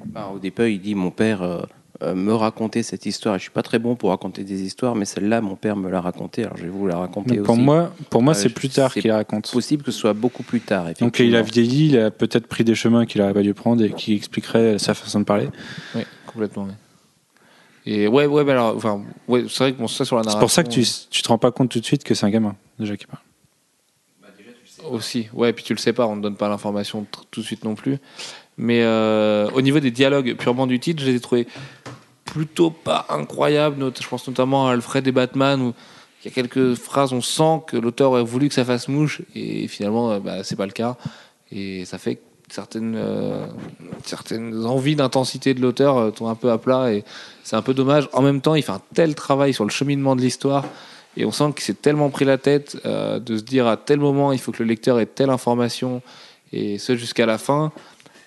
Bah, au départ, il dit Mon père euh, euh, me racontait cette histoire. Je suis pas très bon pour raconter des histoires, mais celle-là, mon père me l'a racontée. Alors je vais vous la raconter Mais pour aussi. moi, pour moi, Euh, c'est plus tard qu'il raconte. possible que ce soit beaucoup plus tard. Donc il a vieilli, il a peut-être pris des chemins qu'il n'aurait pas dû prendre et qui expliquerait sa façon de parler. Oui, complètement. ouais. Et ouais, ouais, mais alors, enfin, ouais, c'est vrai que bon, ça sur la C'est narration. pour ça que tu, tu te rends pas compte tout de suite que c'est un gamin déjà qui parle. Aussi, ouais, puis tu le sais pas, on ne donne pas l'information tout de suite non plus. Mais euh, au niveau des dialogues purement du titre, je les ai trouvés plutôt pas incroyables. Not- Je pense notamment à Alfred et Batman où il y a quelques phrases, on sent que l'auteur aurait voulu que ça fasse mouche et finalement, euh, bah, c'est pas le cas. Et ça fait que certaines, euh, certaines envies d'intensité de l'auteur euh, tombent un peu à plat et c'est un peu dommage. En même temps, il fait un tel travail sur le cheminement de l'histoire et on sent qu'il s'est tellement pris la tête euh, de se dire à tel moment il faut que le lecteur ait telle information et ce jusqu'à la fin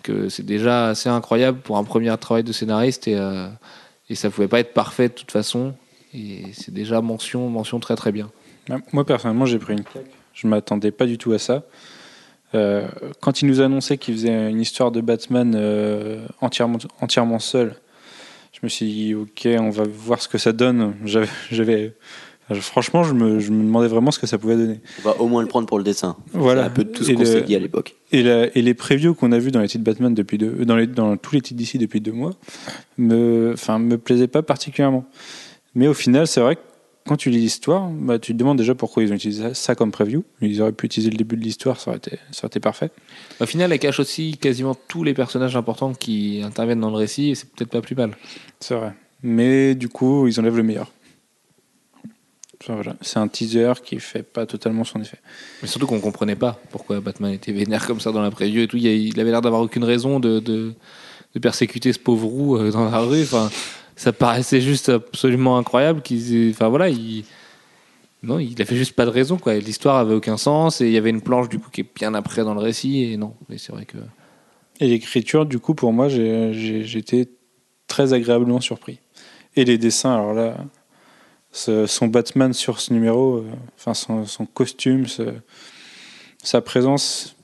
que c'est déjà assez incroyable pour un premier travail de scénariste et, euh, et ça pouvait pas être parfait de toute façon et c'est déjà mention mention très très bien. Moi personnellement, j'ai pris une claque. Je m'attendais pas du tout à ça. Euh, quand il nous annonçait qu'il faisait une histoire de Batman euh, entièrement, entièrement seul, je me suis dit ok, on va voir ce que ça donne. J'avais, franchement, je me, je me demandais vraiment ce que ça pouvait donner. On va au moins le prendre pour le dessin. Voilà. Un peu tout ce qu'on s'est dit à l'époque. Et les previews qu'on a vus dans les titres Batman depuis deux, dans, les, dans tous les titres d'ici depuis deux mois, me, enfin, me plaisaient pas particulièrement. Mais au final, c'est vrai que quand tu lis l'histoire, bah, tu te demandes déjà pourquoi ils ont utilisé ça comme preview. Ils auraient pu utiliser le début de l'histoire, ça aurait été, ça aurait été parfait. Au final, elle cache aussi quasiment tous les personnages importants qui interviennent dans le récit et c'est peut-être pas plus mal. C'est vrai. Mais du coup, ils enlèvent le meilleur. Voilà. C'est un teaser qui fait pas totalement son effet. Mais surtout qu'on comprenait pas pourquoi Batman était vénère comme ça dans la preview et tout. Il avait l'air d'avoir aucune raison de, de, de persécuter ce pauvre roux euh, dans la rue. Enfin, ça paraissait juste absolument incroyable. Qu'ils, enfin voilà, il, non, il avait juste pas de raison quoi. L'histoire avait aucun sens et il y avait une planche du coup qui est bien après dans le récit et non. Mais c'est vrai que Et l'écriture, du coup, pour moi, j'ai- j'étais très agréablement surpris. Et les dessins, alors là, son Batman sur ce numéro, euh, son, son costume, sa présence,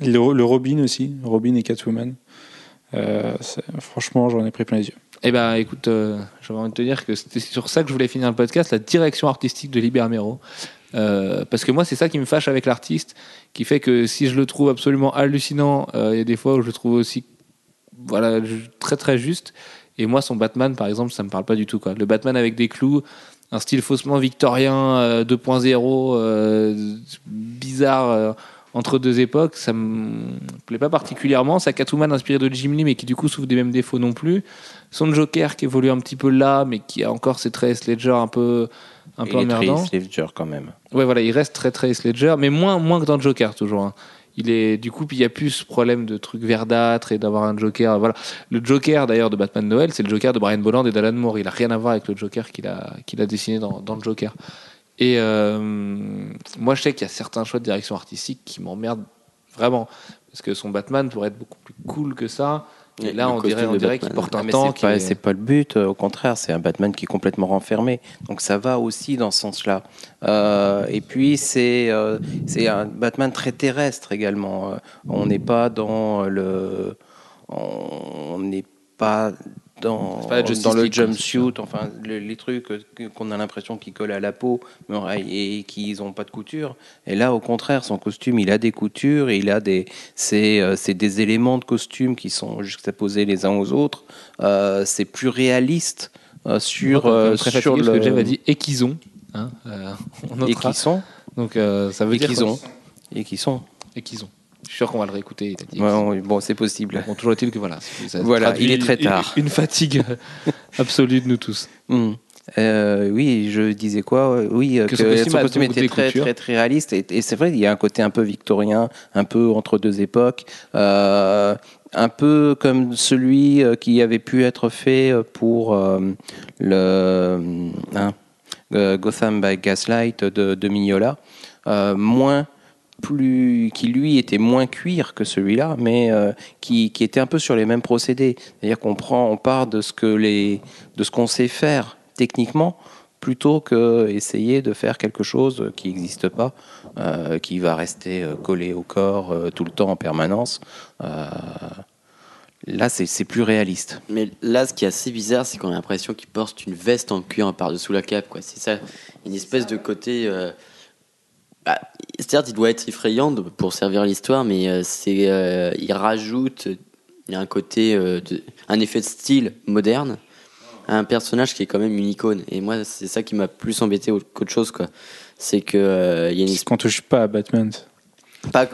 le, Robin aussi, Robin et Catwoman. Euh, franchement, j'en ai pris plein les yeux. Eh ben, écoute, euh, j'avais envie de te dire que c'était sur ça que je voulais finir le podcast, la direction artistique de Liber Mero. Euh, parce que moi, c'est ça qui me fâche avec l'artiste, qui fait que si je le trouve absolument hallucinant, euh, il y a des fois où je le trouve aussi, voilà, très très juste. Et moi, son Batman, par exemple, ça me parle pas du tout. Quoi. Le Batman avec des clous, un style faussement victorien euh, 2.0, euh, bizarre. Entre deux époques, ça me plaît pas particulièrement. Sa Catwoman inspirée de Jim Lee, mais qui du coup souffre des mêmes défauts non plus. Son Joker qui évolue un petit peu là, mais qui a encore ses traits Ledger un peu, un peu Il est très emmerdants. Ledger quand même. Ouais, voilà, il reste très très Ledger, mais moins, moins que dans Joker toujours. hein. Il est du coup, il y a plus ce problème de trucs verdâtres et d'avoir un Joker. Voilà, le Joker d'ailleurs de Batman Noël, c'est le Joker de Brian Bolland et d'Alan Moore. Il a rien à voir avec le Joker qu'il a qu'il a dessiné dans, dans le Joker. Et euh, moi, je sais qu'il y a certains choix de direction artistique qui m'emmerdent vraiment parce que son Batman pourrait être beaucoup plus cool que ça. Et là, on dirait, on qu'il Batman. porte Ah, un mais tank. c'est pas, c'est pas le but, euh, au contraire, c'est un Batman qui est complètement renfermé. Donc ça va aussi dans ce sens-là. Euh, et puis c'est euh, c'est un Batman très terrestre également. On n'est pas dans le, on n'est pas dans, pas le jumpsuit, enfin le- les trucs qu'on a l'impression qu'ils collent à la peau ré- et qu'ils n'ont pas de couture. Et là, au contraire, son costume, il a des coutures, et il a des, c'est, euh, c'est des éléments de costume qui sont juxtaposés les uns aux autres. Euh, c'est plus réaliste euh, sur, est euh, sur le. que Jeff a dit et qu'ils ont. Hein, euh, on et notera. qui sont Donc ça veut Et dire qu'ils ont Et qui sont Et qu'ils ont. Je suis sûr qu'on va le réécouter. il a dit. Ouais, ouais, Bon, c'est possible. Bon, toujours est-il que voilà. ça Voilà, il est très une- tard. Une, fatigue absolue de nous tous. Hmm. Euh, oui, je disais quoi euh, Oui, euh, Que son costume était très, très, très réaliste. Et, et c'est vrai, il y a un côté un peu victorien, un peu entre deux époques, euh, un peu comme celui qui avait pu être fait pour euh, le hein, Gotham by Gaslight de, de Mignola. Euh, moins plus qui lui était moins cuir que celui-là, mais euh, qui, qui était un peu sur les mêmes procédés. C'est-à-dire qu'on prend, on part de ce que les, de ce qu'on sait faire techniquement, plutôt que essayer de faire quelque chose qui n'existe pas, euh, qui va rester euh, collé au corps tout le temps en permanence. Là, c'est plus réaliste. Mais là, ce qui est assez bizarre, c'est qu'on a l'impression qu'il porte une veste en cuir par-dessous la cape. C'est ça, une espèce de côté. Certes, il doit être effrayant pour servir l'histoire, mais euh, c'est, euh, il rajoute il y a un côté, euh, de- un effet de style moderne à un personnage qui est quand même une icône. Et moi, c'est ça qui m'a plus embêté qu'autre chose. quoi. C'est que euh, il y a une qu'on touche pas à Batman. pas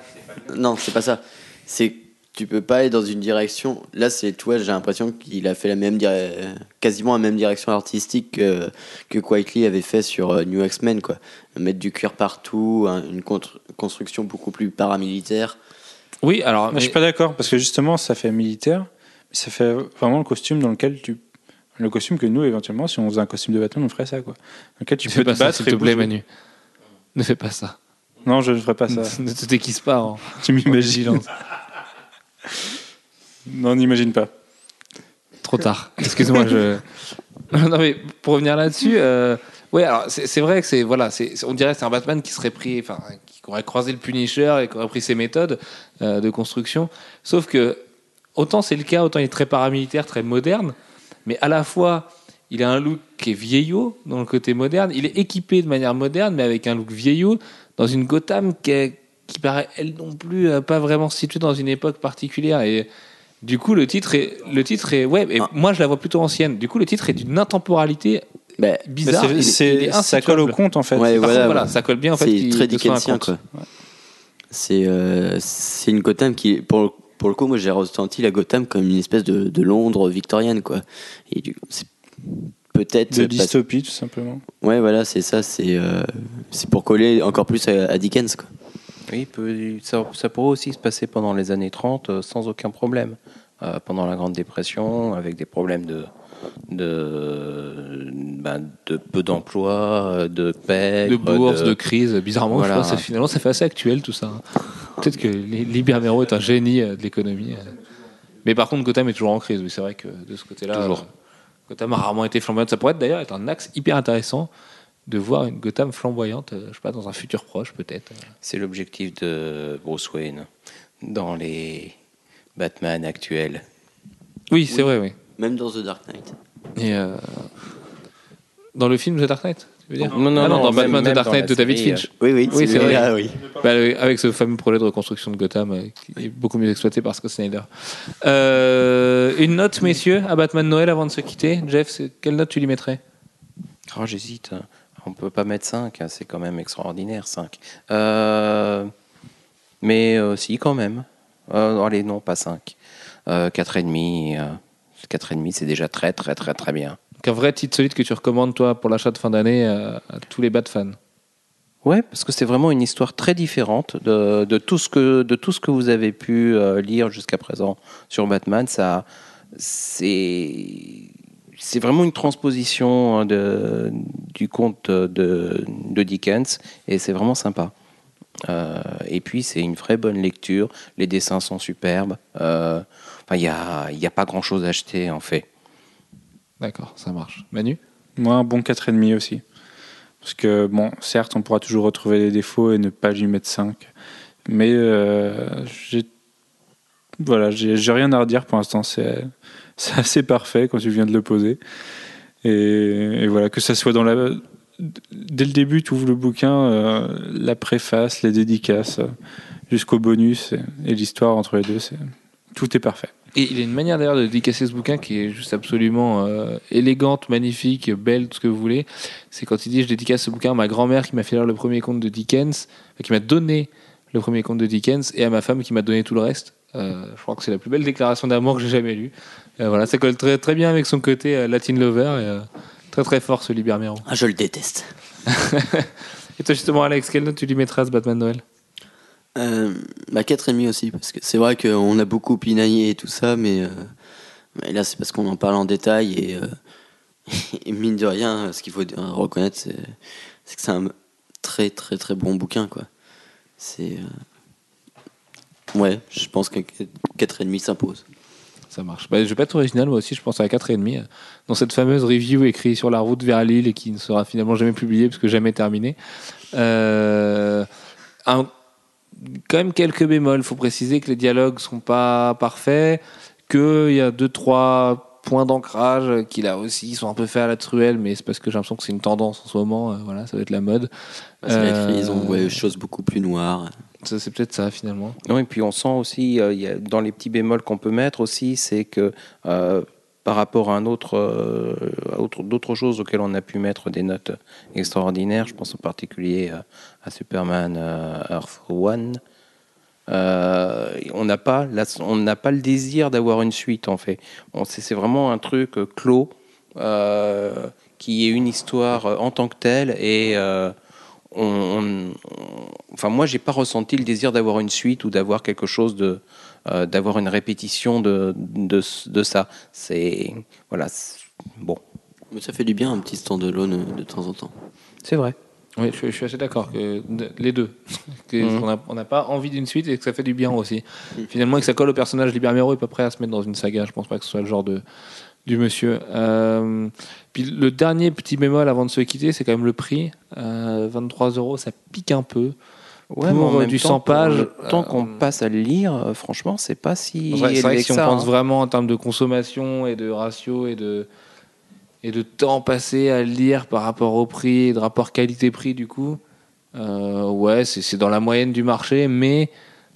non c'est pas ça c'est tu peux pas aller dans une direction là c'est toi j'ai l'impression qu'il a fait la même dire- quasiment la même direction artistique que, que Quietly avait fait sur euh, New X-Men quoi mettre du cuir partout un- une contre- construction beaucoup plus paramilitaire Oui, alors. Moi, Je suis mais- pas d'accord parce que justement, ça fait militaire, mais ça fait vraiment le costume dans lequel tu. Le costume que nous, éventuellement, si on faisait un costume de Batman, on ferait ça, quoi. Dans lequel tu Ne peux fais pas te ça, battre s'il te plaît. Manu. Ne fais pas ça. Non, je ne ferais pas ça. ne te déguise pas. tu m'imagines. non, n'imagine pas. Trop tard. Excuse-moi, je. non, mais pour revenir là-dessus, euh, ouais, alors c'est c'est vrai que c'est. Voilà, on dirait que c'est un Batman qui serait pris. Enfin, qui aurait croisé le Punisher et qui aurait pris ses méthodes euh, de construction. Sauf que, autant c'est le cas, autant il est très paramilitaire, très moderne, mais à la fois. Il a un look qui est vieillot dans le côté moderne. Il est équipé de manière moderne, mais avec un look vieillot dans une Gotham qui, est- qui paraît, elle non plus, euh, pas vraiment située dans une époque particulière. Et du coup, le titre est, le titre est, ouais, et Ah. moi je la vois plutôt ancienne. Du coup, le titre est d'une intemporalité bah, bizarre. Est- c'est- il est c'est- ça colle au compte, en fait. Ouais, voilà, contre, voilà, ouais. ça colle bien en fait. c'est très Dickensian c'est euh, c'est une Gotham qui pour le, pour le coup moi j'ai ressenti la Gotham comme une espèce de, de Londres victorienne quoi et du c'est peut-être De dystopie, tout simplement. Ouais, voilà, c'est ça. C'est euh, c'est pour coller encore plus à, à Dickens. Quoi. Oui, peut- ça, ça pourrait aussi se passer pendant les années 30 euh, sans aucun problème. Euh, pendant la Grande Dépression, avec des problèmes de, de, ben, de peu d'emploi, euh, de paix, de bourse, de... crise. Bizarrement, Voilà. je pense que finalement, ça fait assez actuel tout ça. Peut-être que Li- Libermero est un génie de l'économie. Mais par contre, Gotham est toujours en crise. Oui, c'est vrai que de ce côté-là, Toujours. Gotham a rarement été flamboyante. Ça pourrait d'ailleurs être un axe hyper intéressant de voir une Gotham flamboyante, euh, je sais pas, dans un futur proche peut-être. C'est l'objectif de Bruce Wayne dans les Batman actuels. Oui, c'est vrai, oui. Même dans The Dark Knight. Et euh, dans le film The Dark Knight, tu veux dire Non, non, Ah non, dans même- Batman The Dark dans Knight de David série, Finch. Oui, oui, Oui, c'est vrai. oui. Bah, avec ce fameux projet de reconstruction de Gotham euh, qui est beaucoup mieux exploité par Scott Snyder. Euh, une note, messieurs, à Batman Noël avant de se quitter. Jeff, quelle note tu lui mettrais? Oh, j'hésite. On peut pas mettre 5, hein, c'est quand même extraordinaire, 5. Euh, mais euh, si, quand même. Euh, allez, non, pas 5. Euh, 4,5. Euh, 4,5, c'est déjà très, très, très, très bien. Donc un vrai titre solide que tu recommandes, toi, pour l'achat de fin d'année à tous les Bat fans. Ouais, parce que c'est vraiment une histoire très différente de, de, tout, ce que, de tout ce que vous avez pu lire jusqu'à présent sur Batman. Ça, c'est, c'est vraiment une transposition hein, de, du conte de, de Dickens et c'est vraiment sympa. Euh, et puis c'est une vraie bonne lecture. Les dessins sont superbes. Euh, enfin, il n'y a, y a pas grand-chose à acheter en fait. D'accord, ça marche. Manu? Moi, un bon 4,5 aussi. Parce que, bon, certes, on pourra toujours retrouver les défauts et ne pas lui mettre 5. Mais euh, j'ai. Voilà, j'ai rien à redire pour l'instant. C'est c'est assez parfait quand tu viens de le poser. Et, voilà, que ça soit dans la. Dès le début, tu ouvres le bouquin, euh, la préface, les dédicaces, euh, jusqu'au bonus et, l'histoire entre les deux, tout est parfait. Et il a une manière d'ailleurs de dédicacer ce bouquin qui est juste absolument euh, élégante, magnifique, belle, tout ce que vous voulez. C'est quand il dit je dédicace ce bouquin à ma grand-mère qui m'a fait lire le premier conte de Dickens, qui m'a donné le premier conte de Dickens, et à ma femme qui m'a donné tout le reste. Je crois que c'est la plus belle déclaration d'amour que j'ai jamais lue. Euh, voilà, ça colle très, très bien avec son côté euh, Latin lover et euh, très très fort ce Libermero. Ah, je le déteste. Et toi justement Alex, quelle note tu lui mettras ce Batman Noël? Euh, bah 4,5 aussi, parce que c'est vrai qu'on a beaucoup pinaillé et tout ça, mais, euh, mais là c'est parce qu'on en parle en détail et, euh, et mine de rien, ce qu'il faut reconnaître, c'est que c'est un très très très bon bouquin, quoi. C'est. Ouais, je pense que 4,5 s'impose. Ça marche. Bah, je vais pas être original, moi aussi, je pense à 4,5. euh, Dans cette fameuse review écrite sur la route vers Lille et qui ne sera finalement jamais publiée parce que jamais terminée. Euh, un- quand même quelques bémols. Il faut préciser que les dialogues sont pas parfaits, qu'il y a deux, trois points d'ancrage qui là aussi sont un peu faits à la truelle, mais c'est parce que j'ai l'impression que c'est une tendance en ce moment. euh, voilà, ça va être la mode. C'est la Euh, crise, on voit des choses beaucoup plus noires. C'est peut-être ça finalement. Non, et puis on sent aussi, euh, dans les petits bémols qu'on peut mettre aussi, c'est que euh, par rapport à un autre, euh, autre- d'autres choses auxquelles on a pu mettre des notes extraordinaires, je pense en particulier à Superman Earth One. on n'a pas, pas le désir d'avoir une suite en fait. On- c'est c'est vraiment un truc clos qui est une histoire en tant que telle et on- enfin moi j'ai pas ressenti le désir d'avoir une suite ou d'avoir quelque chose de euh, d'avoir une répétition de, de, de ça c'est voilà bon Mais ça fait du bien un petit stand-alone euh, de temps en temps. c'est vrai Oui, je, suis- je suis assez d'accord. que Les deux. Que- Mhm. On n'a pas envie d'une suite et que ça fait du bien aussi. Finalement, et que ça colle au personnage Libermero, est pas prêt à se mettre dans une saga. Je pense pas que ce soit le genre de, du monsieur. Euh, puis le dernier petit bémol avant de se quitter, c'est quand même le prix. Euh, 23 euros, ça pique un peu. Ouais, Pour, mais en euh, même du temps, 100 pour pages, le temps qu'on euh, passe à le lire euh, franchement c'est pas si C'est vrai, que si on pense hein. vraiment en termes de consommation et de ratio et de, et de temps passé à le lire par rapport au prix et de rapport qualité-prix, du coup, euh, ouais, c'est c'est dans la moyenne du marché, mais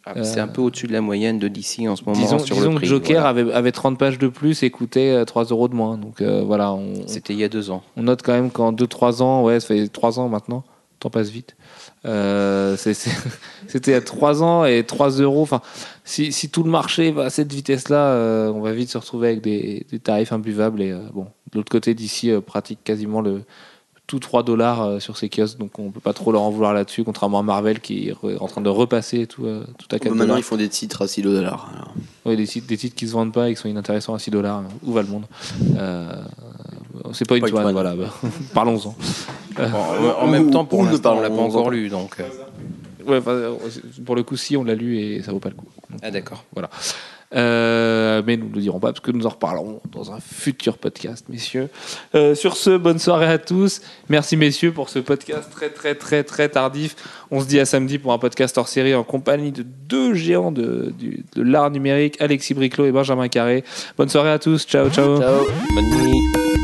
Ah, c'est un peu au-dessus de la moyenne de DC en ce moment disons, sur disons le que prix Joker voilà. avait, avait 30 pages de plus et coûtait euh, 3 euros de moins. Donc euh, voilà, c'était il y a deux ans on note quand même qu'en 2-3 ans, ouais, ça fait 3 ans maintenant, le temps passe vite. Euh, C'était à 3 ans et 3 euros. Enfin, si, tout le marché va à cette vitesse-là, euh, on va vite se retrouver avec des, des tarifs imbuvables. Et euh, bon, de l'autre côté, d'ici pratique quasiment le tout 3 dollars euh, sur ses kiosques, donc on peut pas trop leur en vouloir là-dessus, contrairement à Marvel qui est en train de repasser tout, euh, tout à 4 Maintenant, dollars. ils font des titres à 6 dollars. Oui, des titres, des titres qui se vendent pas et qui sont inintéressants à 6 dollars. Où va le monde euh, C'est pas une toile, voilà. bah, Parlons-en. Bon, en, en même temps pour l'instant on l'a parlons- pas on encore lu donc euh, Ouais, euh, pour le coup, si on l'a lu et ça vaut pas le coup. Donc, ah d'accord voilà. Euh, mais nous ne le dirons pas parce que nous en reparlerons dans un futur podcast, messieurs. Euh, sur ce, bonne soirée à tous. Merci, messieurs, pour ce podcast très, très, très, très tardif. On se dit à samedi pour un podcast hors série en compagnie de deux géants de, du- de l'art numérique, Alexis Briclot et Benjamin Carré. Bonne soirée à tous. Ciao, ciao. Ciao. bonne nuit